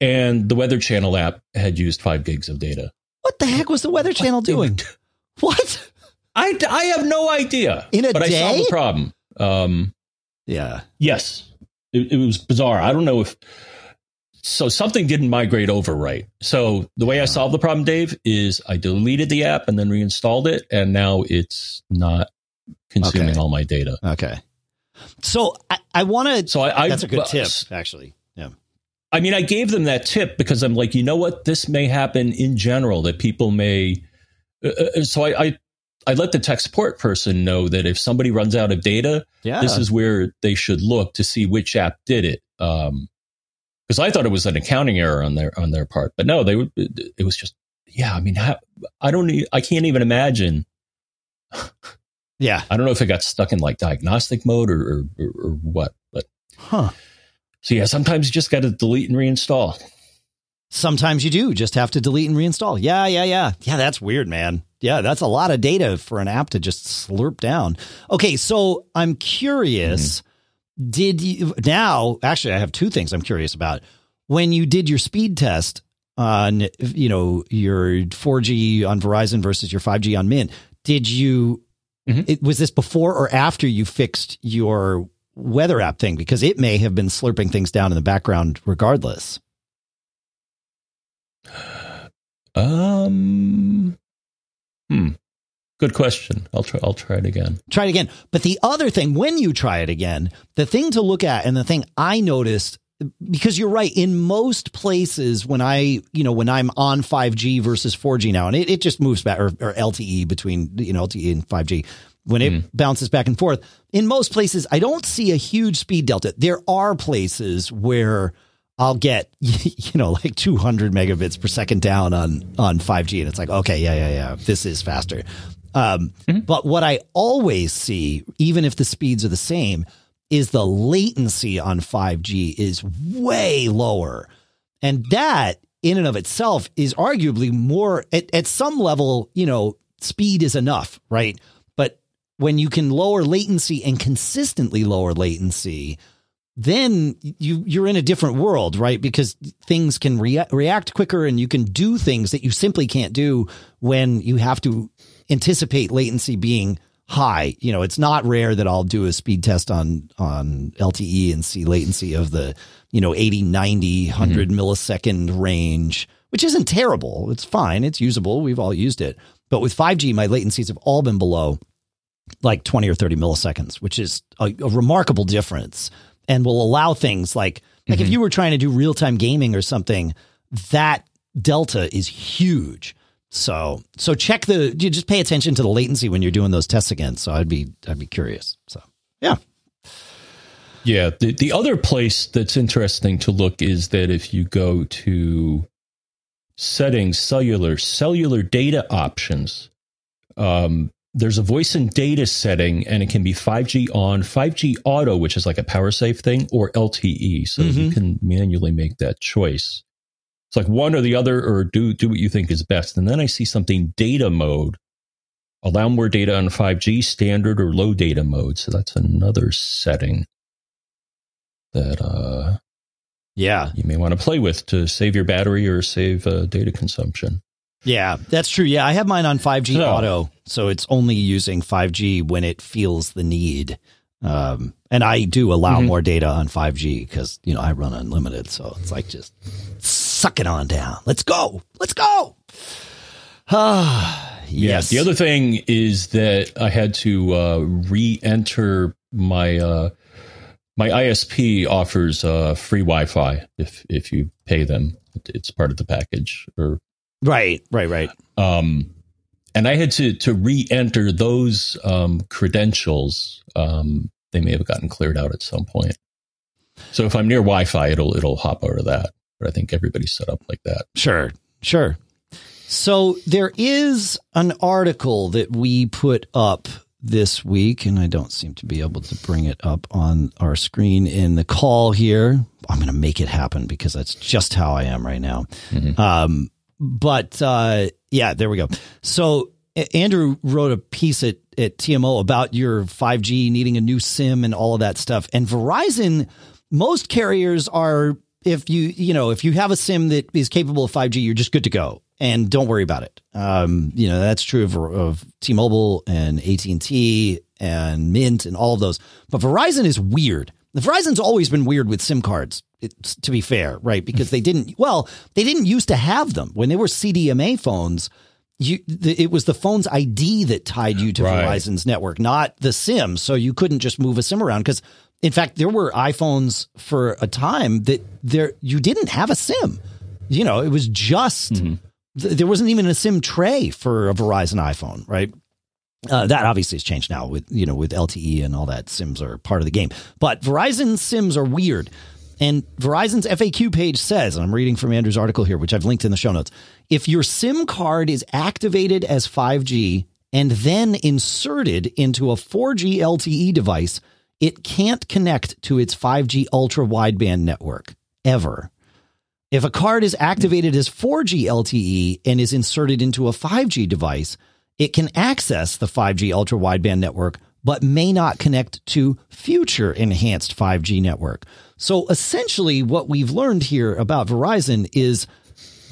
And the Weather Channel app had used five gigs of data. What the heck was the Weather Channel doing? What? I, I have no idea. In a but day? I solved the problem. Um, Yeah. yes, it, it was bizarre. I don't know if so. Something didn't migrate over right. So the way I solved the problem, Dave, is I deleted the app and then reinstalled it, and now it's not consuming Okay. all my data. Okay. So I, I want to. So I, I That's a good uh, tip, actually. Yeah. I mean, I gave them that tip because I'm like, you know what, this may happen in general that people may. Uh, uh, so I, I, I let the tech support person know that if somebody runs out of data, Yeah. this is where they should look to see which app did it. Um, because I thought it was an accounting error on their on their part, but no, they would. It was just, yeah. I mean, how, I don't. I can't even imagine. Yeah. I don't know if it got stuck in like diagnostic mode or or, or, what, but Huh. so yeah. Sometimes you just got to delete and reinstall. Sometimes you do just have to delete and reinstall. Yeah, yeah, yeah. Yeah, that's weird, man. Yeah, that's a lot of data for an app to just slurp down. Okay, so I'm curious. Mm-hmm. Did you now? Actually, I have two things I'm curious about. When you did your speed test on, you know, your 4G on Verizon versus your 5G on Mint, did you? Mhm. It, was this before or after you fixed your weather app thing? Because it may have been slurping things down in the background, regardless. Um. Hmm. Good question. I'll try. I'll try it again. try it again. But the other thing, when you try it again, the thing to look at and the thing I noticed, because you're right, in most places when I, you know, when I'm on 5G versus 4G now, and it, it just moves back or, or LTE between, you know, LTE and 5G, when it bounces back and forth, in most places, I don't see a huge speed delta. There are places where I'll get, you know, like 200 megabits per second down on, on 5G. And it's like, okay, yeah, yeah, yeah, this is faster. Um, But what I always see, even if the speeds are the same, is the latency on 5G is way lower. And that in and of itself is arguably more at, at some level, you know, speed is enough, right? But when you can lower latency and consistently lower latency, then you you're in a different world, right? Because things can rea- react quicker and you can do things that you simply can't do when you have to anticipate latency being high. You know, it's not rare that I'll do a speed test on on LTE and see latency of the, you know, 80, 90, 100 mm-hmm. millisecond range, which isn't terrible. It's fine. It's usable. We've all used it. But with 5G, my latencies have all been below like 20 or 30 milliseconds, which is a, a remarkable difference and will allow things like like if mm-hmm. you were trying to do real-time gaming or something, that delta is huge. So so check the you just pay attention to the latency when you're doing those tests again. So I'd be I'd be curious. So yeah. Yeah. The, the other place that's interesting to look is that if you go to settings, cellular, cellular data options, um, there's a voice and data setting, and it can be 5G on, 5G auto, which is like a power save thing, or LTE. So you Mhm. can manually make that choice. It's like one or the other, or do do what you think is best. And then I see something data mode. Allow more data on 5G, standard or low data mode. So that's another setting that uh, Yeah. you may want to play with to save your battery or save uh, data consumption. Yeah, that's true. Yeah, I have mine on 5G So- auto, so it's only using 5G when it feels the need. Um, and I do allow Mhm. more data on 5G because, you know, I run unlimited. So it's like just suck it on down. Let's go. Let's go. Ah, yes. Yeah. The other thing is that I had to uh, re-enter my uh, my ISP offers uh, free Wi-Fi if if you pay them. It's part of the package. Or right, right, right. um, and I had to to re-enter those um, credentials. Um, they may have gotten cleared out at some point. So if I'm near Wi-Fi, it'll it'll hop over that. But I think everybody's set up like that. Sure, sure. So there is an article that we put up this week, and I don't seem to be able to bring it up on our screen in the call here. I'm going to make it happen because that's just how I am right now. Mhm. Um, but uh, yeah, there we go. So Andrew wrote a piece at, at TMO about your 5G needing a new SIM and all of that stuff. And Verizon, most carriers are if you you know if you have a SIM that is capable of 5G, you're just good to go and don't worry about it. Um, you know that's true of, of T-Mobile and AT and T and Mint and all of those. But Verizon is weird. Verizon's always been weird with SIM cards. It's, to be fair, right? Because they didn't well, they didn't used to have them when they were CDMA phones. You, the, it was the phone's ID that tied you to Right. Verizon's network, not the SIM. So you couldn't just move a SIM around because, in fact, there were iPhones for a time that there you didn't have a SIM. You know, it was just th- there wasn't even a SIM tray for a Verizon iPhone, right? Uh, that obviously has changed now with you know with LTE and all that. Sims are part of the game, but Verizon Sims are weird. And Verizon's FAQ page says, and I'm reading from Andrew's article here, which I've linked in the show notes. If your SIM card is activated as 5G and then inserted into a 4G LTE device, it can't connect to its 5G ultra wideband network ever. If a card is activated as 4G LTE and is inserted into a 5G device, it can access the 5G ultra wideband network, but may not connect to future enhanced 5G network. So essentially, what we've learned here about Verizon is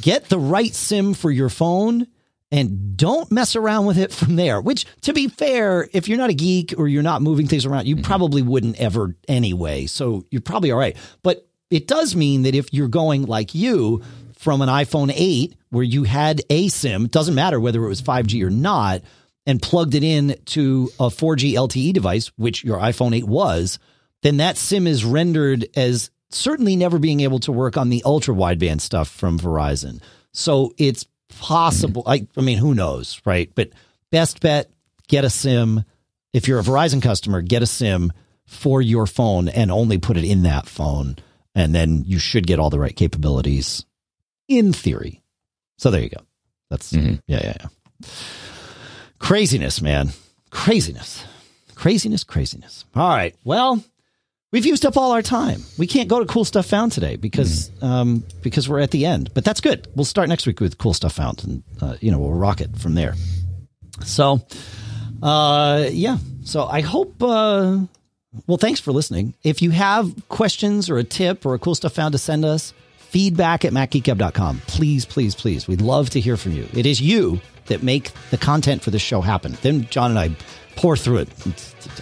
get the right SIM for your phone and don't mess around with it from there. Which, to be fair, if you're not a geek or you're not moving things around, you mm-hmm. probably wouldn't ever anyway. So you're probably all right. But it does mean that if you're going like you from an iPhone 8 where you had a SIM, it doesn't matter whether it was 5G or not, and plugged it in to a 4G LTE device, which your iPhone 8 was, then that SIM is rendered as certainly never being able to work on the ultra wideband stuff from Verizon. So it's possible. I, I mean, who knows, right? But best bet, get a SIM. If you're a Verizon customer, get a SIM for your phone and only put it in that phone. And then you should get all the right capabilities in theory. So there you go. That's, Mhm. yeah, yeah, yeah. Craziness, man. Craziness. Craziness, craziness. All right. Well, we've used up all our time. We can't go to cool stuff found today because um, because we're at the end. But that's good. We'll start next week with cool stuff found, and uh, you know we'll rock it from there. So, uh, yeah. So I hope. Uh, well, thanks for listening. If you have questions or a tip or a cool stuff found to send us, feedback at macgeekgab.com. Please, please, please. We'd love to hear from you. It is you that make the content for this show happen. Then John and I pour through it.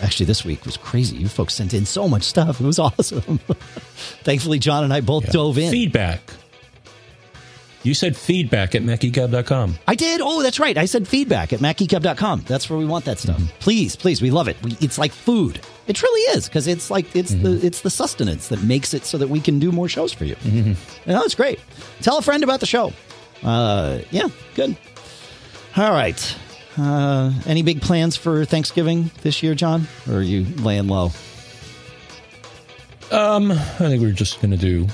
Actually, this week was crazy. You folks sent in so much stuff. It was awesome. Thankfully, John and I both dove in. Feedback. You said feedback at MackyCab.com. I did. Oh, that's right. I said feedback at macgeekgab.com. That's where we want that stuff. Please, please. We love it. We, it's like food. It truly is because it's like it's the it's the sustenance that makes it so that we can do more shows for you. You know, it's great. Tell a friend about the show. Uh, yeah, good. All right. Uh, any big plans for Thanksgiving this year, John? Or are you laying low? Um, I think we're just going to do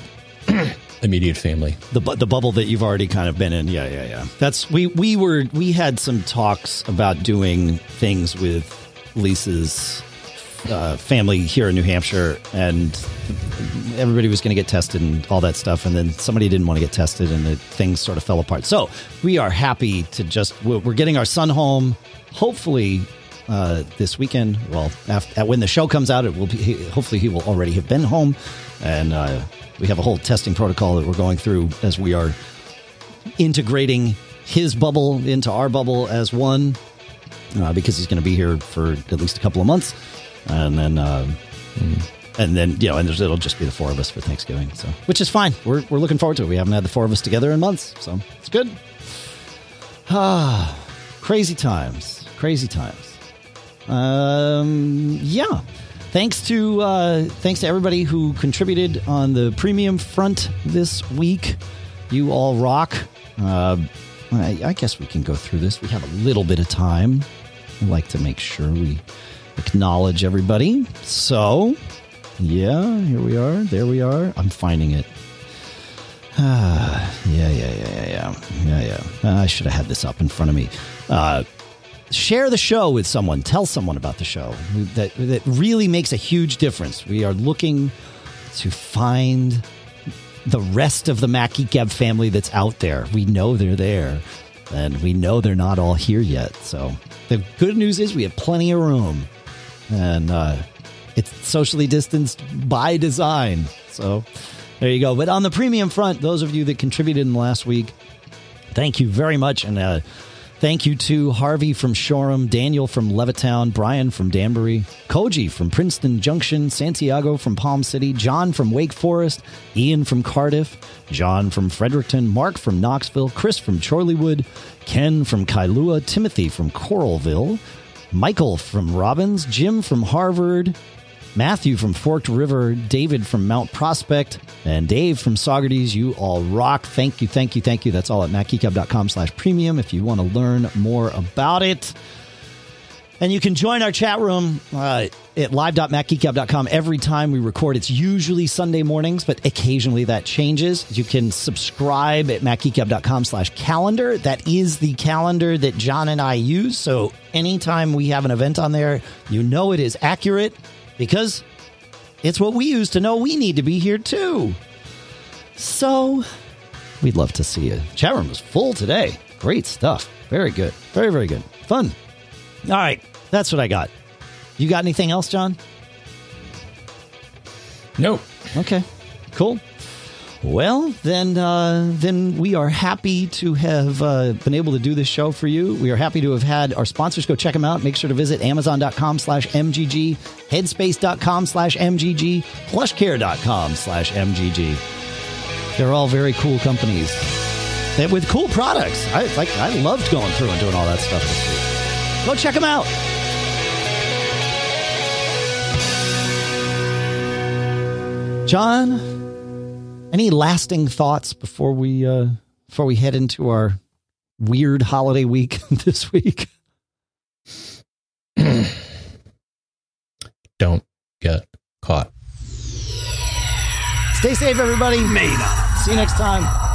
immediate family. the the bubble that you've already kind of been in. Yeah, yeah, yeah. That's we we were we had some talks about doing things with Lisa's uh, family here in New Hampshire, and everybody was going to get tested and all that stuff, and then somebody didn't want to get tested, and the things sort of fell apart. So we are happy to just we're we're getting our son home, hopefully. Uh, this weekend, well, after, when the show comes out, it will be. Hopefully, he will already have been home, and uh, we have a whole testing protocol that we're going through as we are integrating his bubble into our bubble as one uh, because he's going to be here for at least a couple of months. And then uh, and then you know and there's- it'll just be the four of us for thanksgiving so which is fine. We're, we're looking forward to it. We haven't had the four of us together in months so it's good. Ah crazy times. Crazy times. Um yeah thanks to uh thanks to everybody who contributed on the premium front this week. You all rock. Uh I, I guess we can go through this. We have a little bit of time. I like to make sure we acknowledge everybody. So yeah here we are. There we are. I'm finding it. Ah yeah yeah yeah yeah yeah. Yeah yeah. I should have had this up in front of me. Uh share the show with someone. Tell someone about the show. That that really makes a huge difference. We are looking to find the rest of the Mac Geek Gab family that's out there. We know they're there, and we know they're not all here yet. So the good news is we have plenty of room, and uh, it's socially distanced by design. So there you go. But on the premium front, those of you that contributed in the last week, thank you very much, and uh, Thank you to Harvey from Shoreham, Daniel from Levittown, Brian from Danbury, Koji from Princeton Junction, Santiago from Palm City, John from Wake Forest, Ian from Cardiff, John from Fredericton, Mark from Knoxville, Chris from Chorleywood, Ken from Kailua, Timothy from Coralville, Michael from Robbins, Jim from Harvard, Matthew from Forked River, David from Mount Prospect, and Dave from Saugerties. You all rock. Thank you, thank you, thank you. That's all at macgeekgab.com slash premium if you want to learn more about it. And you can join our chat room uh, at live.macgeekgab.com every time we record. It's usually Sunday mornings, but occasionally that changes. You can subscribe at macgeekgab.com slash calendar. That is the calendar that John and I use. So anytime we have an event on there, you know it is accurate because it's what we use to know we need to be here too. So we'd love to see you. Chat room was full today. Great stuff. Very good. Very, very good. Fun. All right. That's what I got. You got anything else, John? Nope. Okay. Cool. Well, then, uh, then we are happy to have uh, been able to do this show for you. We are happy to have had our sponsors go check them out. Make sure to visit amazon.com slash MGG, headspace.com slash MGG, plushcare.com slash MGG. They're all very cool companies that with cool products. I like. I loved going through and doing all that stuff this week. Go check them out. John, any lasting thoughts before we uh, before we head into our weird holiday week this week? Don't get caught. Stay safe, everybody. Made up. See you next time.